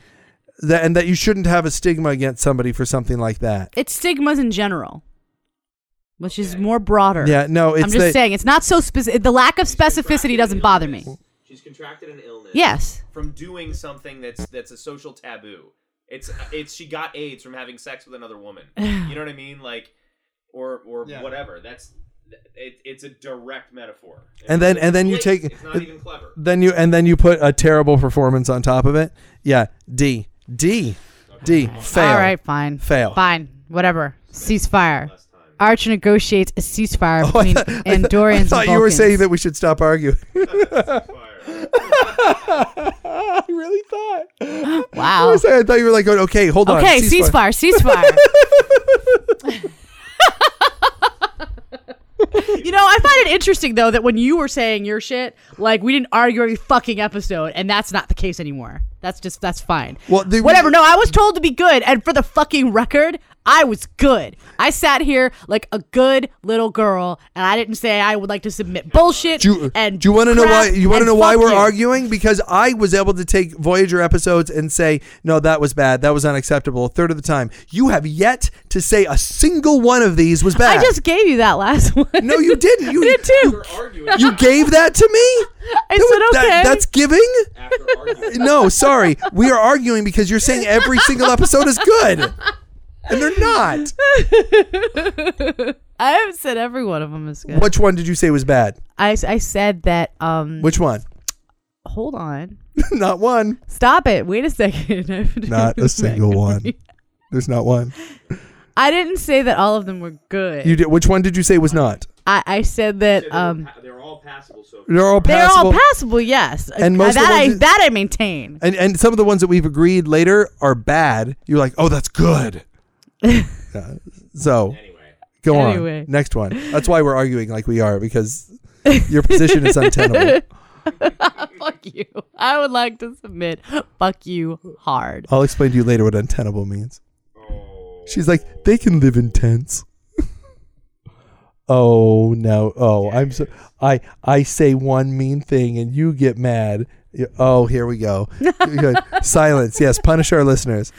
That and that you shouldn't have a stigma against somebody for something like that.
It's stigmas in general, which is more broader.
Yeah, no, it's
I'm just
the,
saying, it's not so specific. The lack of specificity doesn't bother me.
She's contracted an illness.
Yes.
From doing something that's that's a social taboo. It's it's she got AIDS from having sex with another woman. You know what I mean? Like, or or whatever. That's it, it's a direct metaphor.
And then- and then you take-
It's not even clever.
then you and then you put a terrible performance on top of it. Yeah, D. D. D. Fail.
All right, fine.
Fail.
Fine. Whatever. Ceasefire.
Less time.
Archer negotiates a ceasefire
Oh, I
between
thought- I thought-
Andorians
I thought
and
you were saying that we should stop arguing. I really thought. I,
Wow.
was saying- I thought you were like, going, okay, hold on.
Okay, ceasefire, ceasefire. you know, I find it interesting though that when you were saying your shit, like we didn't argue every fucking episode, and that's not the case anymore. That's just that's fine.
Well,
whatever. No, I was told to be good, and for the fucking record, I was good. I sat here like a good little girl, and I didn't say I would like to submit bullshit.
Do you,
and
do you want to know why? You want to know why we're
you.
arguing? Because I was able to take Voyager episodes and say, no, that was bad. That was unacceptable. A third of the time, you have yet to say a single one of these was bad.
I just gave you that last one.
no, you didn't. You
I did too.
You gave that to me.
I
That
said
was- that-
okay.
that's giving.
After.
No, sorry. We are arguing because you're saying every single episode is good, and they're not.
I haven't said every one of them is good.
Which one did you say was bad?
I, I said that. Um,
Which one?
hold on.
not one.
Stop it. Wait a second. I have to
Not a single one. There's not one.
I didn't say that all of them were good.
You did. Which one did you say was not?
I, I said that
They were
um,
pa- they were all passable so far.
They're all
they're
passable.
all passable. Yes,
And most of
that I
that-
that I maintain.
and and some of the ones that we've agreed later are bad. You're like, oh, that's good. Yeah. So
Anyway.
go
Anyway.
on. Next one. That's why we're arguing like we are because your position is untenable.
Fuck you. I would like to submit. Fuck you hard.
I'll explain to you later what untenable means.
Oh.
She's like, they can live in tents. oh no! Oh, I'm so. I I say one mean thing and you get mad. Y- Oh, here we go. Good. Silence. Yes, punish our listeners.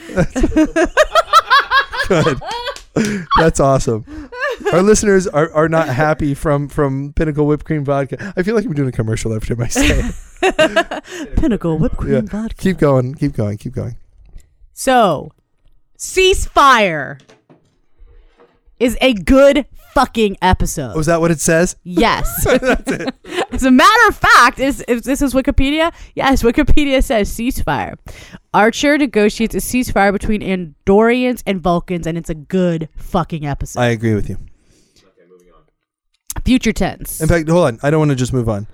Good. That's awesome. Our listeners are, are not happy from from Pinnacle Whipped Cream Vodka. I feel like I'm doing a commercial every time I say it.
Pinnacle whipped cream
Yeah.
vodka.
Keep going. Keep going. Keep going.
So, ceasefire is a good fucking episode.
Oh, Was that what it says?
Yes. As a matter of fact, is if this is Wikipedia, yes, Wikipedia says ceasefire. Archer negotiates a ceasefire between Andorians and Vulcans, and it's a good fucking episode.
I agree with you.
Okay, moving on.
Future tense.
In fact, hold on. I don't want to just move on.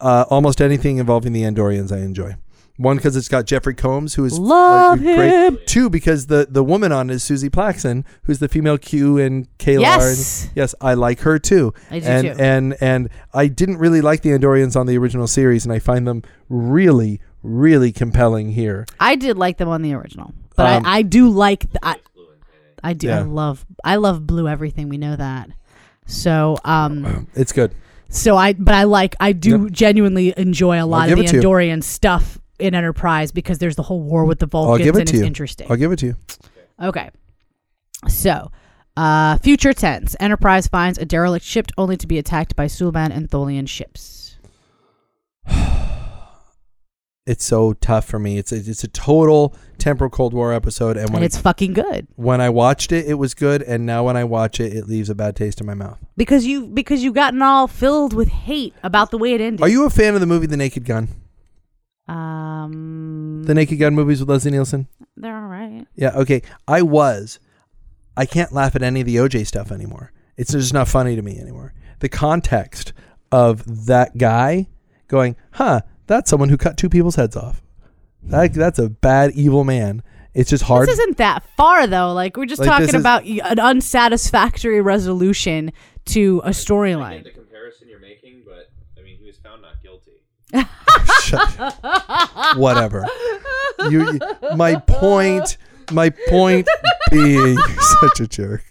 Uh, almost anything involving the Andorians, I enjoy. One because it's got Jeffrey Combs, who is
Love
like, great.
him.
Two because the the woman on is Suzie Plakson, who's the female Q and K'Ehleyr.
Yes.
And, yes, I like her too.
I do
and
too.
and and I didn't really like the Andorians on the original series, and I find them really really compelling here.
I did like them on the original, but
Um,
I, I do like th- I,
Blue and Payne.
I do
Yeah.
I love I love blue everything. We know that. So um
It's good.
so I but I like I do genuinely enjoy a lot of the. Andorian stuff in Enterprise because there's the whole war with the
I'll
Vulcans
give it
and
to
it's
you.
interesting.
I'll give it to you.
Okay. So, uh, future tense. Enterprise finds a derelict ship only to be attacked by Suliban and Tholian ships.
It's so tough for me. It's a, it's a total temporal Cold War episode, and when
And it's fucking good
when I watched it, it was good, and now when I watch it, it leaves a bad taste in my mouth.
because you because you've gotten all filled with hate about the way it ended.
Are you a fan of the movie The Naked Gun?
Um,
The Naked Gun movies with Leslie Nielsen?
they're all right.
Yeah, okay. I was. I can't laugh at any of the OJ stuff anymore. It's just not funny to me anymore. The context of that guy going, huh, that's someone who cut two people's heads off. That, that's a bad, evil man. It's just hard.
This isn't that far though. Like we're just
Like,
talking
is-
about y- an unsatisfactory resolution to a storyline.
the comparison you're making, but I mean, he was found not guilty.
Whatever. You, you- my point, my point being, you're such a jerk.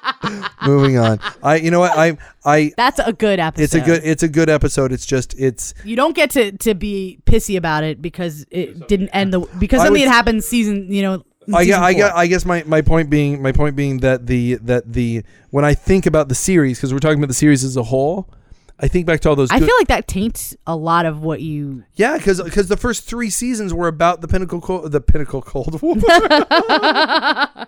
Moving on. I, you know what? I, I,
That's a good episode.
it's a good, it's a good episode. It's just, it's,
You don't get to, to be pissy about it because it didn't end the because
I
something
would-
had happened season you know.
I,
season
I, gue-
four.
I guess my, my point being my point being that the that the when I think about the series because we're talking about the series as a whole, I think back to all those.
I
good-
feel like that taints a lot of what you.
yeah, because because the first three seasons were about the pinnacle co- the pinnacle Cold War,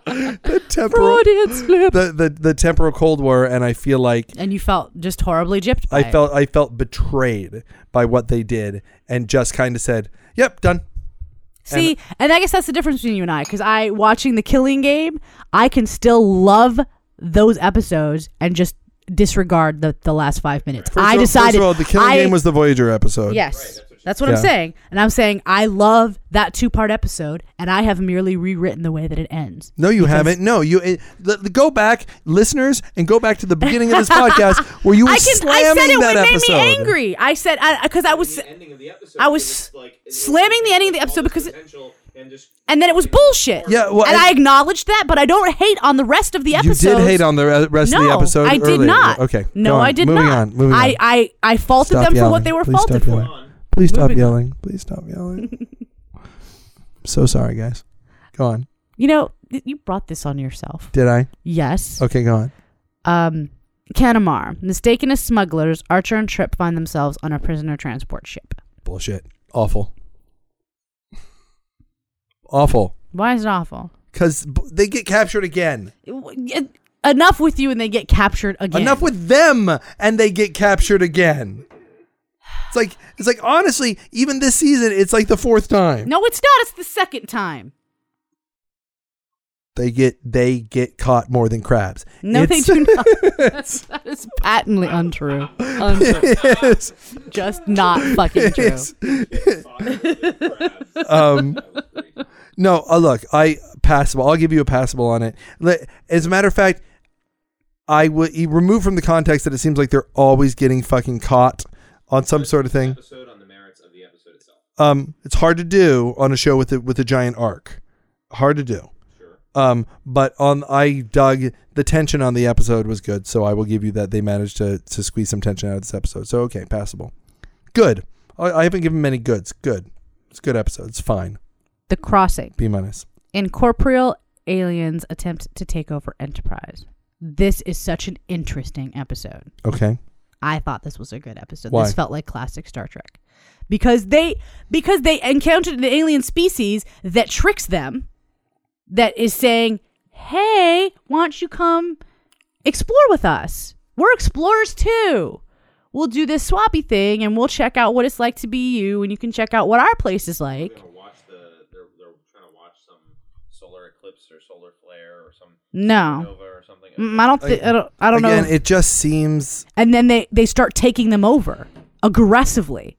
the temporal the, the the temporal Cold War, and I feel like
and you felt just horribly gypped. By
I
it.
felt I felt betrayed by what they did and just kind of said, "Yep, done."
See, and I guess that's the difference between you and I. Because I watching the Killing Game, I can still love those episodes and just disregard the the last five minutes.
First
I
of all-
decided.
First of all, the Killing
I-
Game was the Voyager episode.
Yes.
that's
that's
what
what
Yeah.
I'm saying. And I'm saying I love that two part episode, and I have merely rewritten the way that it ends.
No, you haven't. No, you it, the, the- go back, listeners, and go back to the beginning of this podcast where you were
I can.
slamming
I said it
that
made
episode.
me angry. I said because I, was,
the ending of the episode.
I
it
was
like,
slamming the ending of the episode because
potential and just
and then it was bullshit.
Yeah, well,
and
I-
I, acknowledged that, but I don't hate on the rest of the
episode.
You
did hate on the rest
no,
of the episode.
I did
earlier.
not.
Okay,
no. I did
moving
not.
on. Moving
I,
on.
I, I I faulted
Stop
them for what they were
Please
faulted for.
Please stop
Moving on.
yelling. Please stop yelling. so sorry, guys. Go on.
You know, you brought this on yourself.
Did I?
Yes.
Okay, go on.
Um, Canamar, mistaken as smugglers, Archer and Trip find themselves on a prisoner transport ship.
Bullshit. Awful. Awful.
Why is it awful?
Because they get captured again.
Enough with you, and they get captured again.
Enough with them, and they get captured again. It's like it's like honestly, even this season, it's like the fourth time
No, it's not. It's the second time.
They get they get caught more than crabs.
No,
It's-
they do not. that is patently untrue. untrue.
Yes.
Just not fucking true.
Yes. um, no, uh, look, I passable. I'll give you a passable on it. As a matter of fact, I would remove from the context that it seems like they're always getting fucking caught on some sort of thing.
episode on the merits of the episode itself.
Um, it's hard to do on a show with a, with a giant arc. Hard to do. Um, but on I dug the tension on the episode was good, so I will give you that they managed to to squeeze some tension out of this episode. So okay, passable. Good. I, I haven't given many goods. Good. It's a good episode. It's fine.
The Crossing.
B minus.
Incorporeal aliens attempt to take over Enterprise. This is such an interesting episode.
Okay.
I thought this was a good episode.
Why?
This felt like classic Star Trek. Because they because they encountered an alien species that tricks them that is saying, "Hey, why don't you come explore with us? We're explorers too. We'll do this swappy thing and we'll check out what it's like to be you and you can check out what our place is like."
We're gonna watch the. They're, they're trying to watch some solar eclipse or solar flare or some
No.
or something.
Mm, I don't thi- I don't I don't
Again,
know.
it just seems
and then they they start taking them over aggressively.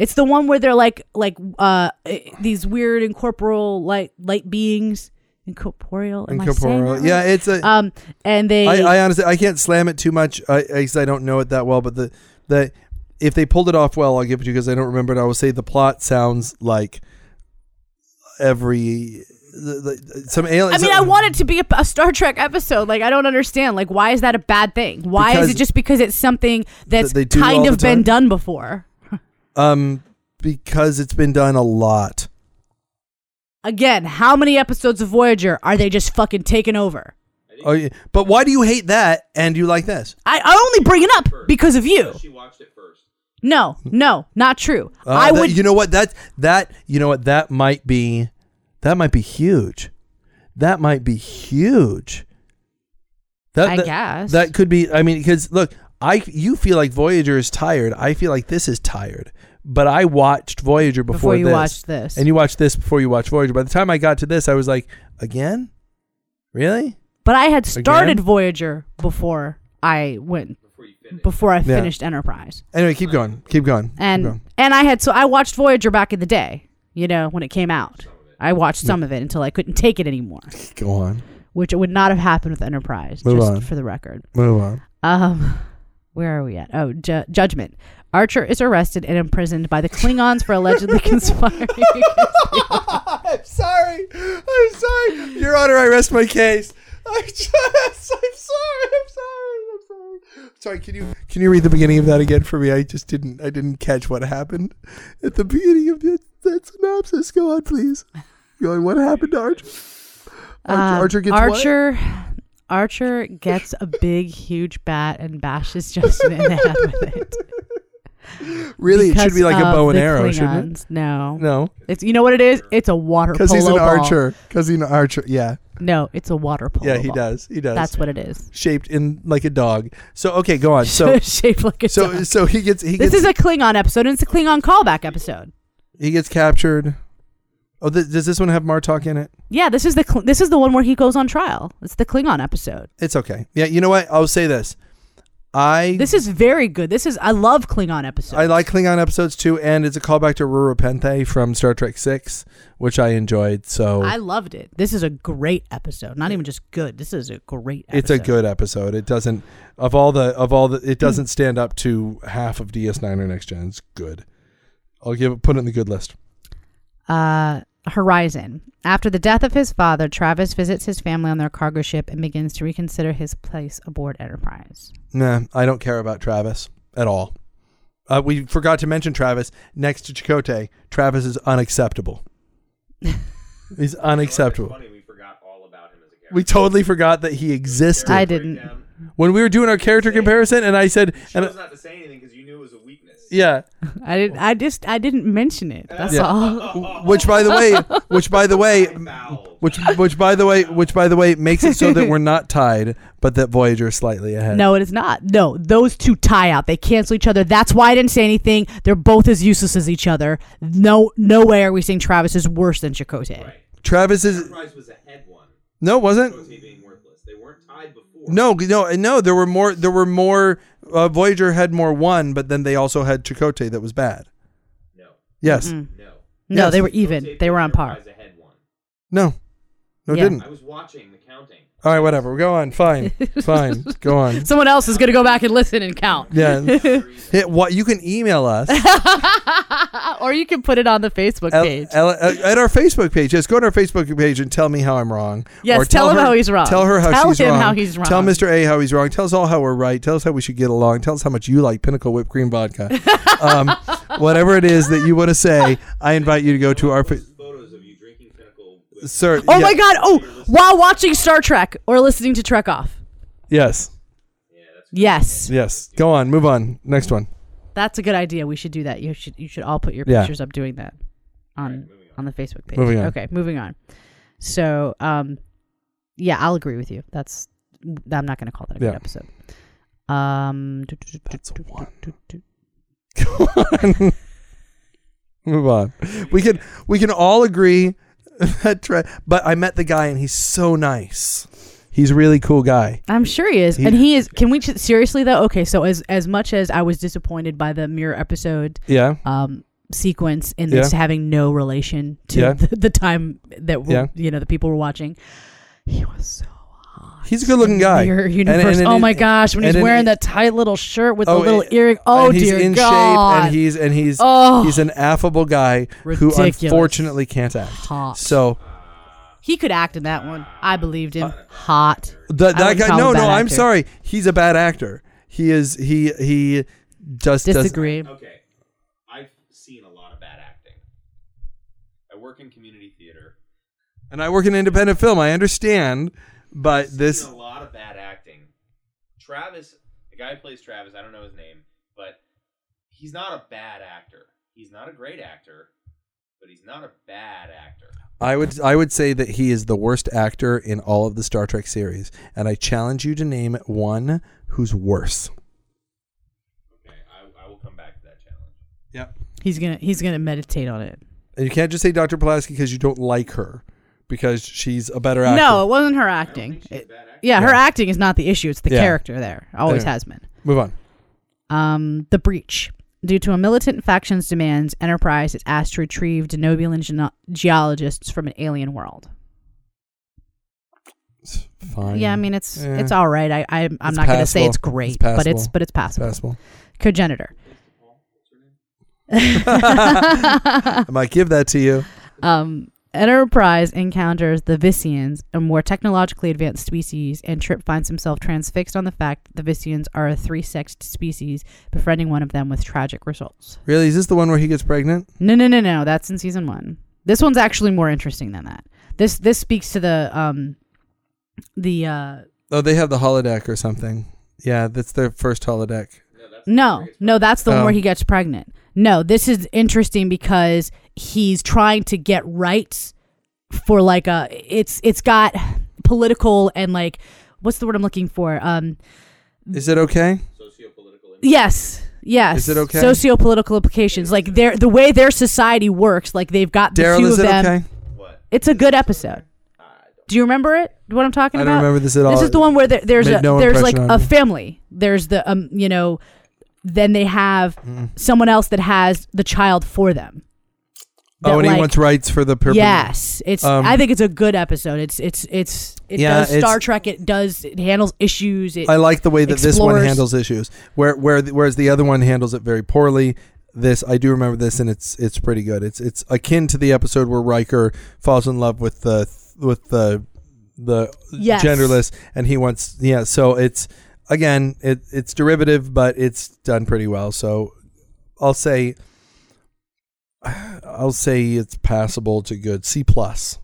It's the one where they're like like uh eh, these weird incorporeal light light beings, incorporeal. I
incorporeal. Yeah, it's a.
Um, and they
I, I honestly I can't slam it too much because I don't know it that well. But the the if they pulled it off well, I'll give it to you because I don't remember it. I will say the plot sounds like every the, the, some alien.
I mean, I want it to be a, a Star Trek episode. Like, I don't understand. Like, why is that a bad thing? Why is it just because it's something that's kind of been done before?
Um because it's been done a lot.
Again, how many episodes of Voyager are they just fucking taking over?
Oh, yeah. But why do you hate that and you like this?
I, I only bring it up because of you.
She watched it first.
No, no, not true.
Uh,
I
that-
would.
You know what? That that you know what? That might be, that might be huge. That might be huge. That,
I
that-
guess.
that could be. I mean, because look, I you feel like Voyager is tired. I feel like this is tired. But I watched Voyager before,
Before you
this.
watched this.
and you watched this before you watched Voyager. By the time I got to this, I was like, again, really?
but I had started
Again?
Voyager before I went
Before you finish.
before I
Yeah.
finished Enterprise.
Anyway, keep going. Keep going. Keep
and
going.
and I had so I watched Voyager back in the day, you know, when it came out. I watched some of it until I couldn't take it anymore,
go on.
which it would not have happened with Enterprise,
Move
just
on.
for the record.
Move on.
Um, where are we at? Oh, ju- Judgment. Archer is arrested and imprisoned by the Klingons for allegedly conspiring.
I'm sorry. I'm sorry. Your Honor, I rest my case. I just, I'm sorry. I'm sorry. I'm sorry. Sorry. Can you can you read the beginning of that again for me? I just didn't I didn't catch what happened at the beginning of that, that synopsis. Go on, please. Go on. What happened to Archer? Archer,
Um,
Archer gets what?
Archer. Gets a big, huge bat and bashes Justin in the head with it.
Really, it should be like a bow and arrow, shouldn't it?
No,
No,
it's you know what it is. It's a water
because he's an
ball.
archer. Because he's an archer. Yeah,
No, it's a water polo.
yeah, he
ball.
does. He does.
That's what it is.
shaped in like a dog. So okay, go on. So
shaped like a
so
dog.
so he gets he
This
gets
is a Klingon episode, and it's a Klingon callback episode.
he gets captured. Oh, th- does this one have Martok in it?
Yeah, this is the Kl- this is the one where he goes on trial. It's the Klingon episode.
It's okay. Yeah, you know what? I'll say this. I
This is very good. This is I love Klingon episodes.
I like Klingon episodes too, and it's a callback to Rura Penthe from Star Trek Six, which I enjoyed. So
I loved it. This is a great episode. Not even just good. This is a great. episode.
it's a good episode. It doesn't of all the of all the it doesn't stand up to half of DS9 or Next Gen. It's good. I'll give it put it in the good list.
Uh, Horizon. After the death of his father, Travis visits his family on their cargo ship and begins to reconsider his place aboard Enterprise.
Nah, I don't care about Travis at all. Uh, we forgot to mention Travis next to Chakotay. Travis is unacceptable. He's unacceptable.
Funny, we forgot all about him as a character.
We totally forgot that he existed
I didn't.
When we were doing our character comparison, and I said, and
Chose not to say anything because you knew it was a weakness.
Yeah,
I didn't. I just. I didn't mention it. That's
Yeah.
all.
which by the way, which by the way, which which by the way, which by the way makes it so that we're not tied, but that Voyager is slightly ahead.
No, it is not. No, those two tie out. They cancel each other. That's why I didn't say anything. They're both as useless as each other. No, no way are we saying Travis is worse than Chakotay.
Right.
Travis is
Enterprise was ahead one.
no, it wasn't.
Rotate being worthless. They weren't tied before.
No, no, no. There were more. There were more. Uh, Voyager had more one, but then they also had Chakotay that was bad.
No.
Yes.
Mm-mm.
No.
No,
Yes.
they were even.
Rotate
They were on par.
Ahead one.
No. No, it
Yeah.
didn't.
I was watching the counting.
All right, whatever. Go on. Fine. Fine. Go on.
Someone else is gonna go back and listen and count.
Yeah. Hit what? You can email us
or you can put it on the Facebook
L-
page.
L- uh, at our Facebook page. Just go to our Facebook page and tell me how I'm wrong.
Yes,
Or
tell him
her-
how he's wrong.
Tell her how
Tell
she's
him
wrong.
how he's wrong.
Tell Mr. A how he's wrong. Tell us all how we're right. Tell us how we should get along. Tell us how much you like Pinnacle whipped cream vodka. um, whatever it is that you want to say, I invite you to go to our. Fa-
Photos of you drinking Pinnacle. With
Sir,
oh
yeah,
my God! Oh, while watching Star Trek or listening to Trek Off.
Yes,
Yes,
yes. Go on, move on. Next one.
that's a good idea. We should do that. You should. You should all put your
Yeah.
pictures up doing that on
moving
on the Facebook page.
Moving on.
Okay, moving on. So, um, yeah, I'll agree with you. That's. I'm not going to call that a
Yeah.
good episode. Um,
That's one. Go on. move on. We can we can all agree that. Tra- but I met the guy and he's so nice. He's a really cool guy.
I'm sure he is,
He-
and he is. Can we seriously though? Okay, so as as much as I was disappointed by the mirror episode
Yeah.
um sequence in this having no relation to
Yeah.
the, the time that we're,
Yeah.
you know the people were watching, he was so.
He's a good looking guy.
Mirror
And-
universe.
and-
oh my gosh, when
and
he's wearing
he-
that tight little shirt with
Oh,
the little
and-
earring. Oh
and he's
dear
in
God.
shape and he's and he's
oh,
he's an affable guy who unfortunately can't act.
hot.
So
he could act in that one. I believed him. Uh, hot.
the, that guy no no
bad
I'm
actor.
sorry. He's a bad actor. He is he he just does
Disagree.
Okay. I've seen a lot of bad acting. I work in community theater,
And I work in independent film. I understand, but
I've
this
a lot of bad acting. Travis, the guy who plays Travis, I don't know his name, but he's not a bad actor. He's not a great actor, but he's not a bad actor.
I would I would say that he is the worst actor in all of the Star Trek series, and I challenge you to name one who's worse.
Okay, I, I will come back to that challenge.
Yep.
He's gonna he's gonna meditate on it.
And you can't just say Dr. Pulaski because you don't like her, because she's a better actor.
No, it wasn't her acting.
think she's a
It-
bad actor.
yeah, her acting is not the issue. It's the
Yeah.
character there. Always
Anyway.
has been.
Move on.
Um, the breach. Due to a militant faction's demands, Enterprise is asked to retrieve Denobulan geno- geologists from an alien world.
It's fine.
Yeah, I mean it's
Yeah.
it's all right. I, I I'm
It's
not going to say it's great,
It's
but it's
passable.
but it's passable.
Passable.
Cogenitor.
I might give that to you.
Um, Enterprise encounters the Vissians, a more technologically advanced species, and Trip finds himself transfixed on the fact the Vissians are a three-sexed species, befriending one of them with tragic results.
Really, is this the one where he gets pregnant?
No, no, no, no. That's in season one. This one's actually more interesting than that. This this speaks to the um the uh
Oh, they have the holodeck or something. Yeah, that's their first holodeck.
No no that's the one
Oh.
where he gets pregnant. No, this is interesting because he's trying to get rights for like a it's it's got political and like what's the word I'm looking for um
Is it okay?
Sociopolitical.
yes yes
Is it okay?
socio-political implications like their the way their society works like they've got the
Daryl,
two
is
of
it
them
okay?
What?
it's a good episode do you remember it what I'm talking about?
I don't remember this at all.
This is the one where there, there's
Made
a
no
there's like
impression
a
me.
family. There's the um you know, then they have someone else that has the child for them.
Oh,
That,
and he
like-
wants rights for the purple.
Yes, it's.
Um,
I think it's a good episode. It's it's it's it
Yeah,
does
it's-
Star Trek. It does it handles issues. It,
I like the way that this one handles issues, where where whereas the other one handles it very poorly. This I do remember this, and it's it's pretty good. It's it's akin to the episode where Riker falls in love with the with the the
Yes.
genderless, and he wants yeah. So it's again it it's derivative, but it's done pretty well. So I'll say I'll say it's passable to good C plus.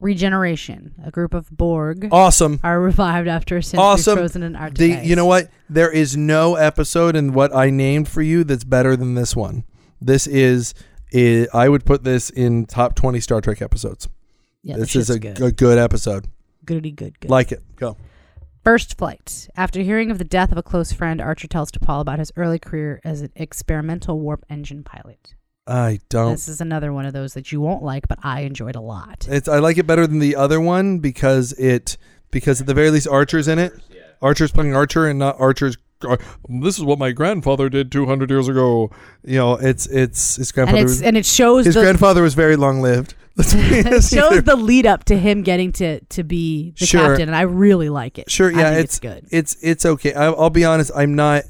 regeneration. A group of Borg
Awesome.
are revived after a century
Awesome.
frozen in
The
ice.
you know what? There is no episode in what I named for you that's better than this one. This is, i I would put this in top twenty Star Trek episodes.
Yeah,
this is a
good.
good. good episode.
Goody good good.
Like it. Go.
First flight. After hearing of the death of a close friend, Archer tells T'Pol about his early career as an experimental warp engine pilot.
I don't.
This is another one of those that you won't like, but I enjoyed a lot.
It's I like it better than the other one because it because at the very least Archer's in it. Archer's playing Archer and not Archer's. uh, This is what my grandfather did 200 years ago. You know, it's it's his
And
grandfather.
it's
was,
and it shows
his
the
grandfather was very long lived. Let's be
it shows the lead up to him getting to to be the
Sure.
captain, and I really like it.
Sure, yeah,
think
it's,
good.
It's it's okay. I, I'll be honest. I'm not.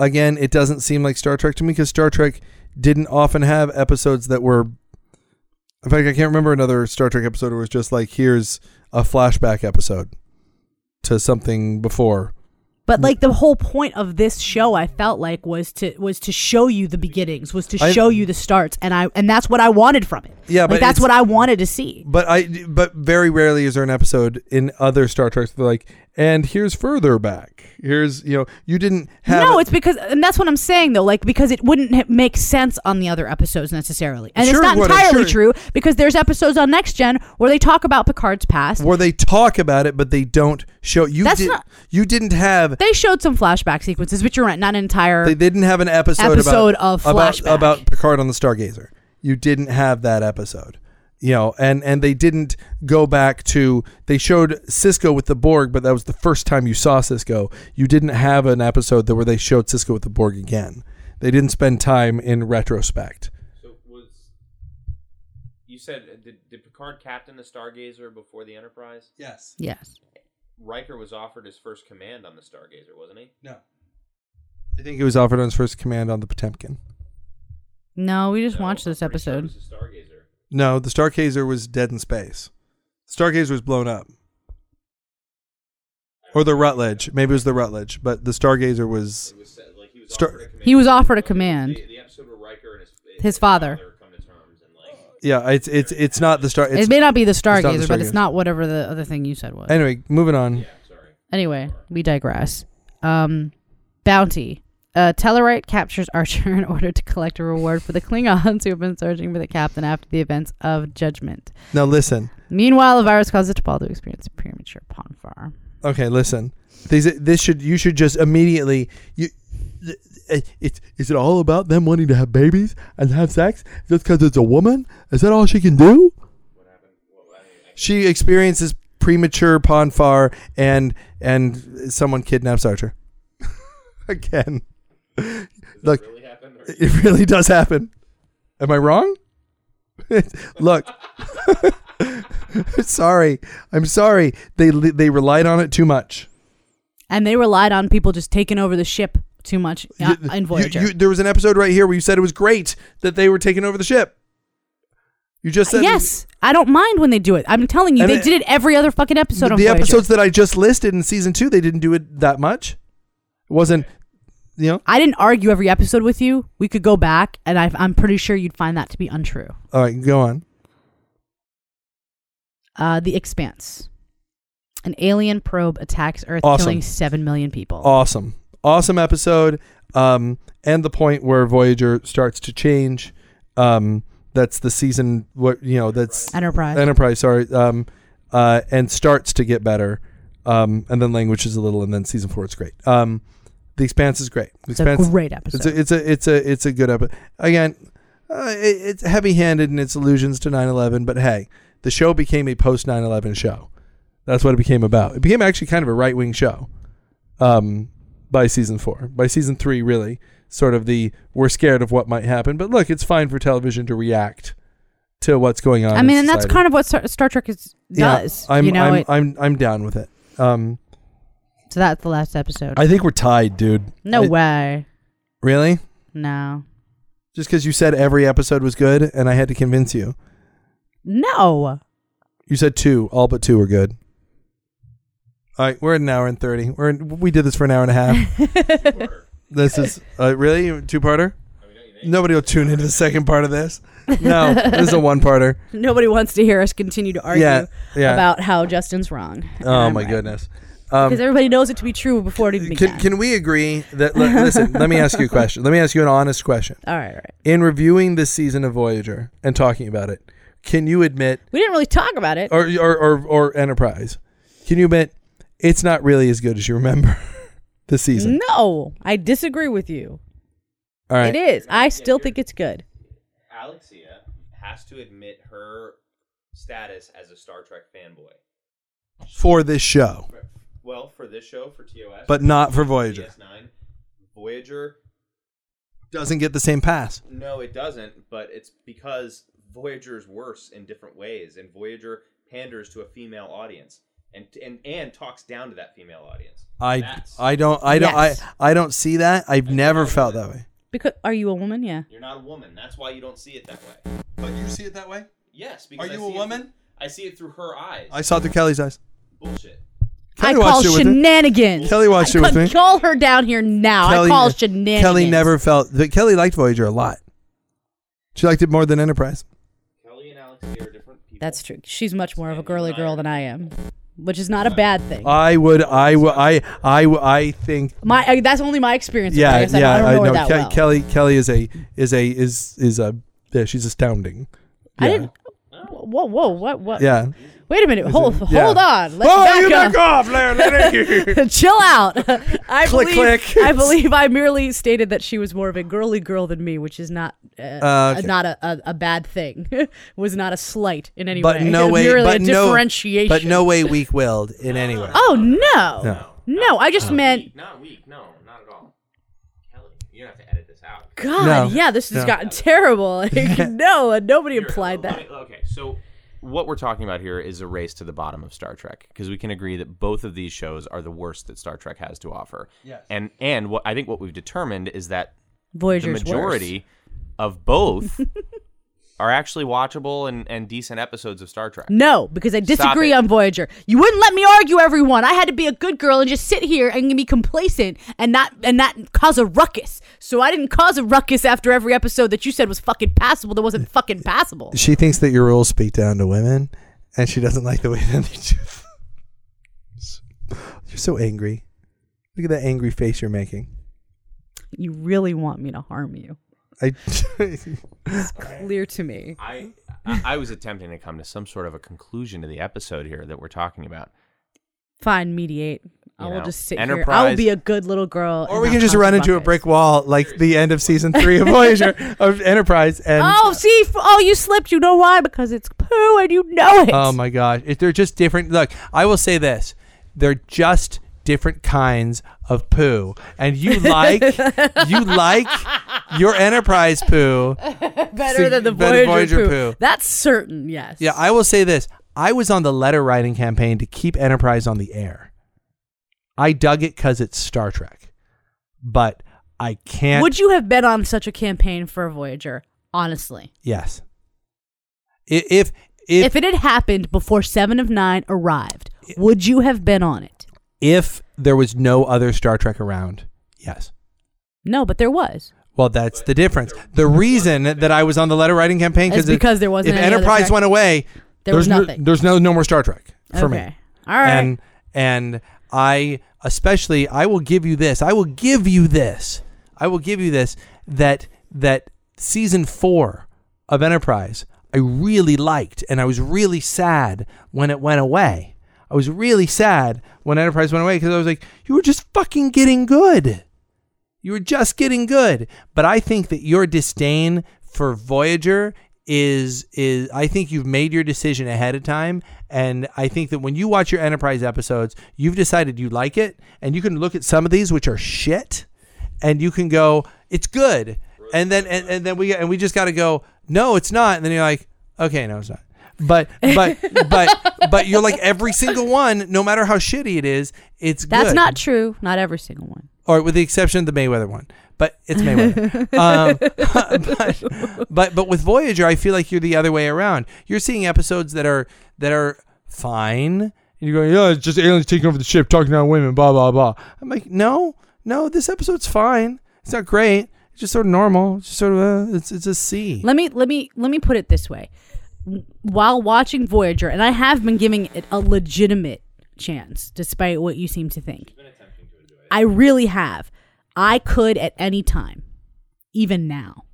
Again, it doesn't seem like Star Trek to me because Star Trek didn't often have episodes that were. In fact, I can't remember another Star Trek episode where it was just like, here's a flashback episode to something before.
But like the whole point of this show, I felt like was to was to show you the beginnings, was to
I-
show you the starts, and I and that's what I wanted from it.
Yeah,
like
but
that's what I wanted to see.
But I, but very rarely is there an episode in other Star Treks that like, and here's further back. Here's you know, you didn't have.
no,
it-
it's because, and that's what I'm saying though, like because it wouldn't make sense on the other episodes necessarily, and
Sure
it's not
it
entirely
sure.
true because there's episodes on Next Gen where they talk about Picard's past.
where they talk about it, but they don't show. You
That's
did.
not-
you didn't have.
They showed some flashback sequences, but you're right, not an entire.
They didn't have an episode,
Episode
about,
of
about
flashback.
about Picard on the Stargazer. You didn't have that episode. You know, and and they didn't go back to. They showed Sisko with the Borg, but that was the first time you saw Sisko. You didn't have an episode that where they showed Sisko with the Borg again. They didn't spend time in retrospect.
So was you said did, did Picard captain the Stargazer before the Enterprise?
Yes.
yes.
Riker was offered his first command on the Stargazer, wasn't he?
No. I think he was offered on his first command on the Potemkin.
No, we just
No,
watched
I'm
this
pretty sure it
episode.
was the Stargazer.
No, the Stargazer was dead in space. Stargazer was blown up. Or the Rutledge. Maybe it was the Rutledge, but the Stargazer was.
It was said, like he was
Star-
offered a command.
He was offered a command.
The, the episode where Riker and his
His father.
come to terms and like
Yeah, it's it's it's not the star. It's,
it may not be the
not the
Stargazer, but it's not whatever the other thing you said was.
anyway, moving on.
Anyway, we digress. Um, bounty. Uh, Tellarite captures Archer in order to collect a reward for the Klingons who have been searching for the captain after the events of Judgment.
Now listen.
Meanwhile, a virus causes T'Pol to experience premature Pon farr.
Okay, listen. These this should you should just immediately you. It's is it all about them wanting to have babies and have sex just because it's a woman? Is that all she can do? She experiences premature pon farr and and someone kidnaps Archer. Again, look, it really does happen. Am I wrong? look, sorry, I'm sorry. They they relied on it too much.
And they relied on people just taking over the ship too much uh,
You-
in Voyager.
you- you- there was an episode right here where you said it was great that they were taking over the ship. You just said
yes, I don't mind when they do it. I'm telling you, they
it-
did it every other fucking episode
the, the episodes that I just listed in season two, they didn't do it that much. It wasn't, you know.
I didn't argue every episode with you. We could go back, and I, I'm pretty sure you'd find that to be untrue.
All right, go on.
Uh, the Expanse. An alien probe attacks Earth,
Awesome.
killing seven million people.
Awesome, awesome episode. Um, and the point where Voyager starts to change. Um, that's the season. What you know? That's
Enterprise.
Enterprise. Sorry. Um, uh, and starts to get better. Um, and then language is a little, and then season four it's great. Um, the Expanse is great. The
it's a
Expanse.
great episode.
It's a it's a it's a it's a good episode. Again, uh, it, it's heavy-handed in its allusions to 9/11, but hey, the show became a post 9/11 show. That's what it became about. It became actually kind of a right-wing show. Um, by season four, by season three, really, sort of the we're scared of what might happen, but look, it's fine for television to react to what's going on.
I mean, and that's kind of what Star, Star Trek is, does.
Yeah, I'm
you know,
I'm,
it-
I'm I'm down with it. Um,
so that's the last episode.
I think we're tied, dude.
no
I-
way.
Really?
No.
Just because you said every episode was good, and I had to convince you.
No.
You said two. All but two were good. All right, we're at an hour and thirty. We're in, we did this for an hour and a half. this is uh, really two parter. Nobody will tune into the second part of this. No, this is a one parter.
Nobody wants to hear us continue to argue
Yeah, yeah.
about how Justin's wrong. and
oh
I'm
my
right.
goodness. Um,
Because everybody knows it to be true before it even began.
can can we agree that? li- listen, let me ask you a question. Let me ask you an honest question.
all right, all right.
In reviewing this season of Voyager and talking about it, can you admit,
We didn't really talk about it.
or or or, or Enterprise, can you admit it's not really as good as you remember the season?
No, I disagree with you.
All right.
It is. I still think it's good.
Alexia has to admit her status as a Star Trek fanboy.
for this show,
Well, for this show, for TOS,
but not for Voyager.
DS9, Voyager.
Doesn't get the same pass.
No, it doesn't. But it's because Voyager is worse in different ways, and Voyager panders to a female audience, and and and talks down to that female audience.
I
That's-
I don't I don't
Yes.
I I don't see that. I've never felt that way.
Because are you a woman? Yeah.
You're not a woman. That's why you don't see it that way.
But you see it that way?
Yes, because
Are
I
you
see
a
it
woman?
through- I see it through her eyes.
I saw it through Kelly's eyes.
Bullshit.
Kelly
I call
watched it with me.
shenanigans.
Kelly watched
I
it with me.
Call her down here now. I call shenanigans.
Kelly never felt that Kelly liked Voyager a lot. She liked it more than Enterprise.
Kelly and Alexia are different people.
That's true. She's much more of a girly girl than I am, which is not a bad thing.
I would I would I I I think
my I, that's only my experience. with
yeah.
I guess I
yeah
I know
Ke-
well.
Kelly Kelly is a is a is is a yeah she's astounding.
I
Yeah.
didn't. Whoa, whoa, what, what?
Yeah.
Wait a minute. Hold,
yeah.
hold on. Let's
oh,
back
you
up.
back off, Larry. Larry.
Chill out. I
Click,
believe,
click.
I believe I merely stated that she was more of a girly girl than me, which is not uh,
Uh, okay.
not a, a, a bad thing. was not a slight in any way.
but
way.
no way
merely
but
a
no
differentiation.
but no way weak willed in any way.
Oh no.
No.
No, I just meant
Weak, not weak. No, not at all. Kelly, you don't have to edit this out.
God.
No.
Yeah, this has
No.
gotten terrible. Like, no, nobody implied
Here,
that.
me- Okay, so what we're talking about here is a race to the bottom of Star Trek because we can agree that both of these shows are the worst that Star Trek has to offer.
Yes.
And and what I think what we've determined is that
Voyager's
the majority of both are actually watchable and, and decent episodes of Star Trek.
No, because I disagree on Voyager. You wouldn't let me argue everyone. I had to be a good girl and just sit here and be complacent and not and not cause a ruckus. So I didn't cause a ruckus after every episode that you said was fucking passable that wasn't fucking passable.
She thinks that your rules speak down to women, and she doesn't like the way that they do. You're so angry. Look at that angry face you're making.
You really want me to harm you.
I.
Clear to me.
I I I was attempting to come to some sort of a conclusion to the episode here that we're talking about.
Fine, mediate. I will
know,
just sit here. I will be a good little girl.
or we can just run into a brick wall like the end of season three of Voyager of Enterprise, and
Oh, see, f- oh, you slipped. You know why? Because it's poo, and you know it.
Oh my gosh, if they're just different. Look, I will say this: they're just different kinds of poo, and you like you like your Enterprise poo.
better
so-
than the Voyager,
Voyager
poo.
poo.
That's certain. Yes.
Yeah, I will say this: I was on the letter writing campaign to keep Enterprise on the air. I dug it because it's Star Trek, but I can't.
Would you have been on such a campaign for Voyager? Honestly,
Yes. I- If if
if, it had happened before Seven of Nine arrived, would you have been on it?
If there was no other Star Trek around, yes.
No, but there was.
Well, that's the difference. The reason that I was on the letter writing campaign
It's because there wasn't
If
any
Enterprise went away,
There was
there's no-
nothing.
there's no no more Star Trek for
okay.
me.
All right.
And and I especially I will give you this. I will give you this. I will give you this that that season 4 of Enterprise I really liked and I was really sad when it went away. I was really sad when Enterprise went away because I was like you were just fucking getting good. You were just getting good. But I think that your disdain for Voyager is is I think you've made your decision ahead of time and I think that when you watch your Enterprise episodes, you've decided you like it and you can look at some of these which are shit and you can go it's good. And then and, and then we and we just got to go no, it's not. And then you're like okay, no it's not. But but but but you're like every single one no matter how shitty it is, it's
That's
good
not true. Not every single one.
or with the exception of the Mayweather one. But it's Mayweather. um, but, but but with Voyager, I feel like you're the other way around. You're seeing episodes that are that are fine, and you're going, yeah, it's just aliens taking over the ship, talking to women, blah blah blah. I'm like, no, no, this episode's fine. It's not great. It's just sort of normal. It's just sort of a, it's it's a C.
Let me let me let me put it this way. While watching Voyager, and I have been giving it a legitimate chance, despite what you seem to think. I really have. I could at any time, even now,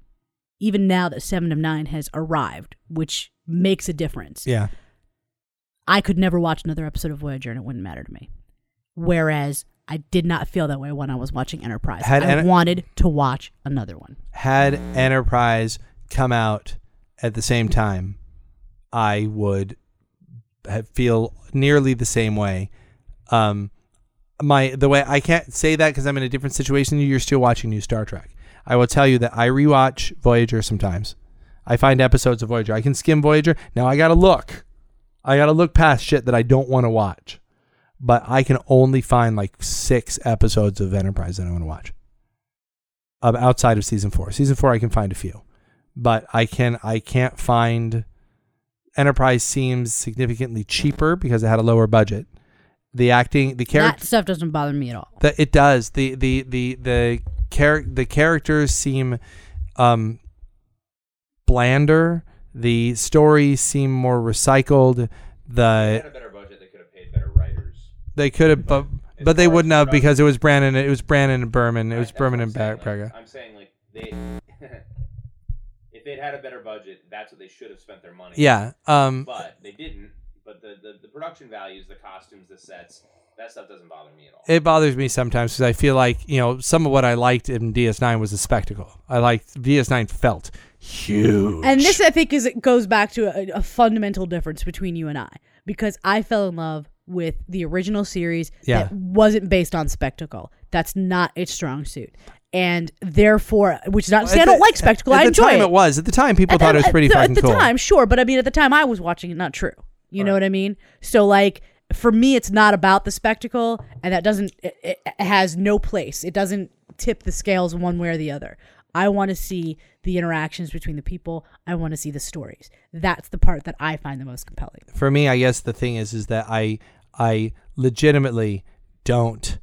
even now that Seven of Nine has arrived, which makes a difference.
Yeah.
I could never watch another episode of Voyager and it wouldn't matter to me. Whereas I did not feel that way when I was watching Enterprise.
Had
I
Enter-
wanted to watch another one.
Had Enterprise come out at the same time, I would feel nearly the same way. Um, my the way I can't say that because I'm in a different situation. you. You're still watching new Star Trek. I will tell you that I rewatch Voyager sometimes. I find episodes of Voyager. I can skim Voyager. Now I gotta look. I gotta look past shit that I don't want to watch. But I can only find like six episodes of Enterprise that I want to watch. Outside of season four. Season four I can find a few. But I can I can't find Enterprise seems significantly cheaper because it had a lower budget. The acting, the character,
That stuff doesn't bother me at all.
the, it does. The the the the char- the characters seem um blander. The stories seem more recycled. The
a better budget, they could have paid better writers.
they could have, but but they wouldn't have because it was Brannon. It was Brannon and Berman. It was Berman and Ba- Braga.
I'm saying like they, if they'd had a better budget, that's what they should have spent their money.
Yeah. Um.
but they didn't. But the, the the production values, the costumes, the sets, that stuff doesn't bother me at all.
It bothers me sometimes because I feel like you know some of what I liked in DS9 was a spectacle. I liked DS9 felt huge.
And this, I think, is it goes back to a, a fundamental difference between you and I because I fell in love with the original series
Yeah.
that wasn't based on spectacle. That's not its strong suit, and therefore, which is not to say I don't
the-
like spectacle.
At
I
the
enjoy
time
it.
it was. At the time, people
At-
thought it was pretty
the,
fucking
at the
cool.
time, sure, but I mean, at the time I was watching it, not true. You know what I mean? So like for me, it's not about the spectacle, and that doesn't it, it has no place. It doesn't tip the scales one way or the other. I want to see the interactions between the people. I want to see the stories. That's the part that I find the most compelling.
For me, I guess the thing is is that I I legitimately don't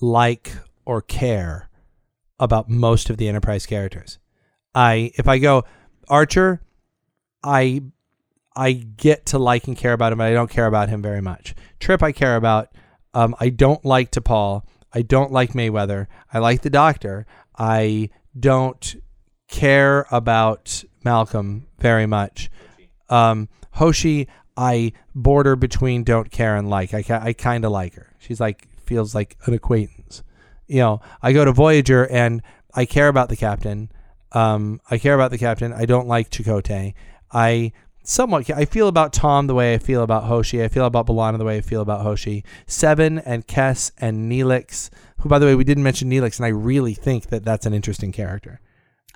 like or care about most of the Enterprise characters. I if I go Archer, I I get to like and care about him, but I don't care about him very much. Trip, I care about. Um, I don't like T'Pol. I don't like Mayweather. I like the Doctor. I don't care about Malcolm very much. Um, Hoshi, I border between don't care and like. I, I kind of like her. She's like feels like an acquaintance. You know, I go to Voyager and I care about the captain. Um, I care about the captain. I don't like Chakotay. I somewhat I feel about Tom the way I feel about Hoshi. I feel about B'Elanna the way I feel about Hoshi. Seven and Kes and Neelix, who by the way we didn't mention Neelix, and I really think that that's an interesting character.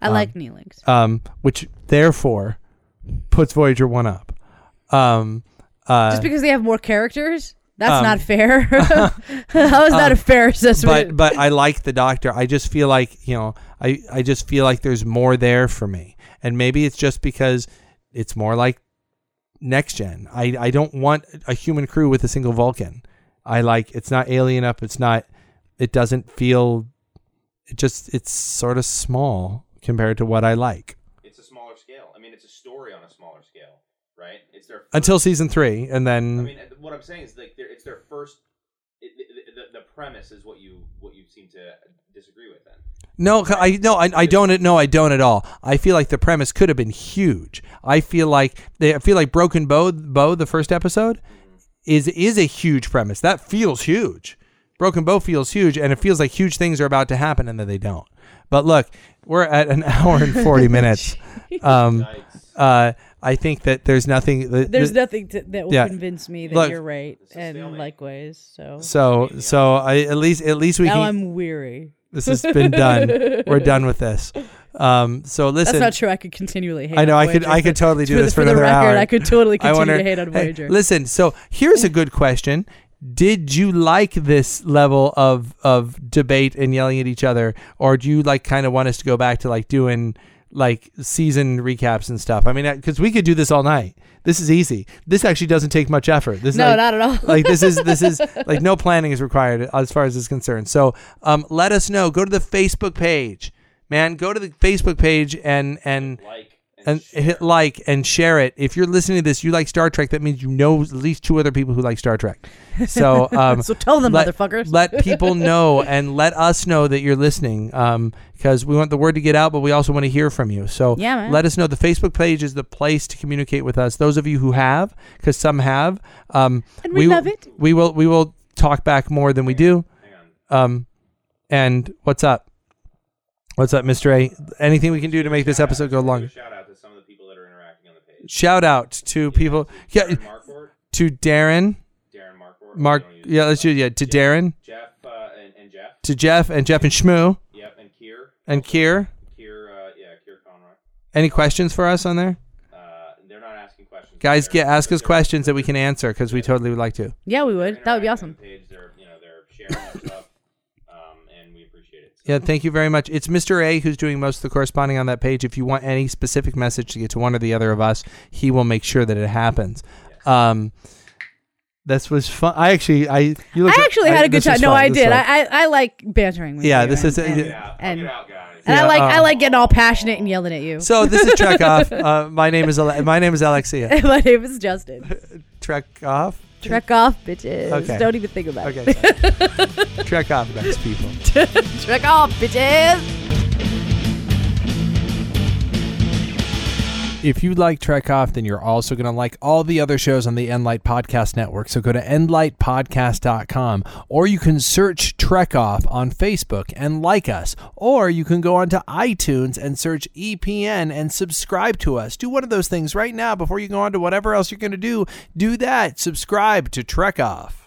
I like Neelix.
Um, which therefore puts Voyager one up. Um, uh,
Just because they have more characters, that's
um,
not fair. How is that a fair assessment?
but but I like the Doctor. I just feel like you know I I just feel like there's more there for me, and maybe it's just because it's more like next gen. I I don't want a human crew with a single Vulcan. I like it's not alien up. It's not. It doesn't feel. It just it's sort of small compared to what I like
It's a smaller scale. I mean, it's a story on a smaller scale, right? It's their
until season three, and then
I mean, what I'm saying is like it's their first. It, the, the, the premise is what you what you seem to disagree with. Then
No, I no, I, I don't. No, I don't at all. I feel like the premise could have been huge. I feel like they I feel like Broken Bow, Bow, the first episode, is is a huge premise. That feels huge. Broken Bow feels huge, and it feels like huge things are about to happen, and then they don't. But look, we're at an hour and forty minutes. Um, uh, I think that there's nothing. The,
There's
the-
nothing to, that will
yeah.
convince me that
Look,
you're right, and
stalemate.
likewise. So
so so I at least at least we
now
can.
I'm weary.
this has been done. We're done with this. Um, so listen, That's
not true. I could continually hate.
I know
on
I could I could totally do
for
this
the,
for,
the
another
record,
hour.
I could totally continue
wonder-
to hate on
hey,
Voyager.
listen, so here's a good question. Did you like this level of of debate and yelling at each other, or do you like kind of want us to go back to like doing like season recaps and stuff? I mean, because we could do this all night. This is easy. This actually doesn't take much effort. This is
no,
like,
not at all.
like this is this is like no planning is required as far as this is concerned. So um, let us know. Go to the Facebook page, man. Go to the Facebook page and and
like
and hit like and share it. If you're listening to this, you like Star Trek. That means you know at least two other people who like Star Trek. So, um,
so tell them,
let,
motherfuckers.
let people know and let us know that you're listening. Um, because we want the word to get out, but we also want to hear from you. So
Yeah, man.
let us know. The Facebook page is the place to communicate with us. Those of you who have, because some have, um,
And we love it.
We will we will talk back more than we do. Um, and what's up? What's up, Mr. A? Anything we can do to make this episode go longer?
Shout out to people.
yeah
Darren Marquardt,
to darren?
Darren Marquardt,
mark
we don't use-
yeah let's do yeah to darren.
Jeff uh, and, and Jeff.
to jeff and jeff and shmoo.
Yep, and Kier.
and kier?
Kier, uh, yeah, Kier Conroy.
any questions for us on there?
Uh, they're not asking questions.
guys
They're-
get ask us
they're-
questions that we can answer because we totally would like to.
Yeah, we would. That would be
interacting on
awesome.
the Page, they're, you know, they're sharing our stuff, um, and we appreciate it. So,
yeah thank you very much it's mr a who's doing most of the corresponding on that page if you want any specific message to get to one or the other of us he will make sure that it happens um this was fun i actually i you look
I actually had a good time. No,
fun.
I
This
did. I. I I like bantering with
Yeah,
you.
this
and,
is-
and,
Get
and-
get out, guys.
and I like
uh,
I like getting all passionate and yelling at you.
so this is trek off uh, my name is Ale- my name is alexia
My name is Justin.
trek off
Trek off, bitches.
Okay.
Don't even think about it.
Okay. Trek off, guys, people.
Trek off, bitches.
If you like Trek Off, then you're also going to like all the other shows on the Endlight Podcast Network. So go to endlightpodcast.com or you can search Trek Off on Facebook and like us. Or you can go onto iTunes and search EPN and subscribe to us. Do one of those things right now before you go on to whatever else you're going to do. Do that. Subscribe to Trek Off.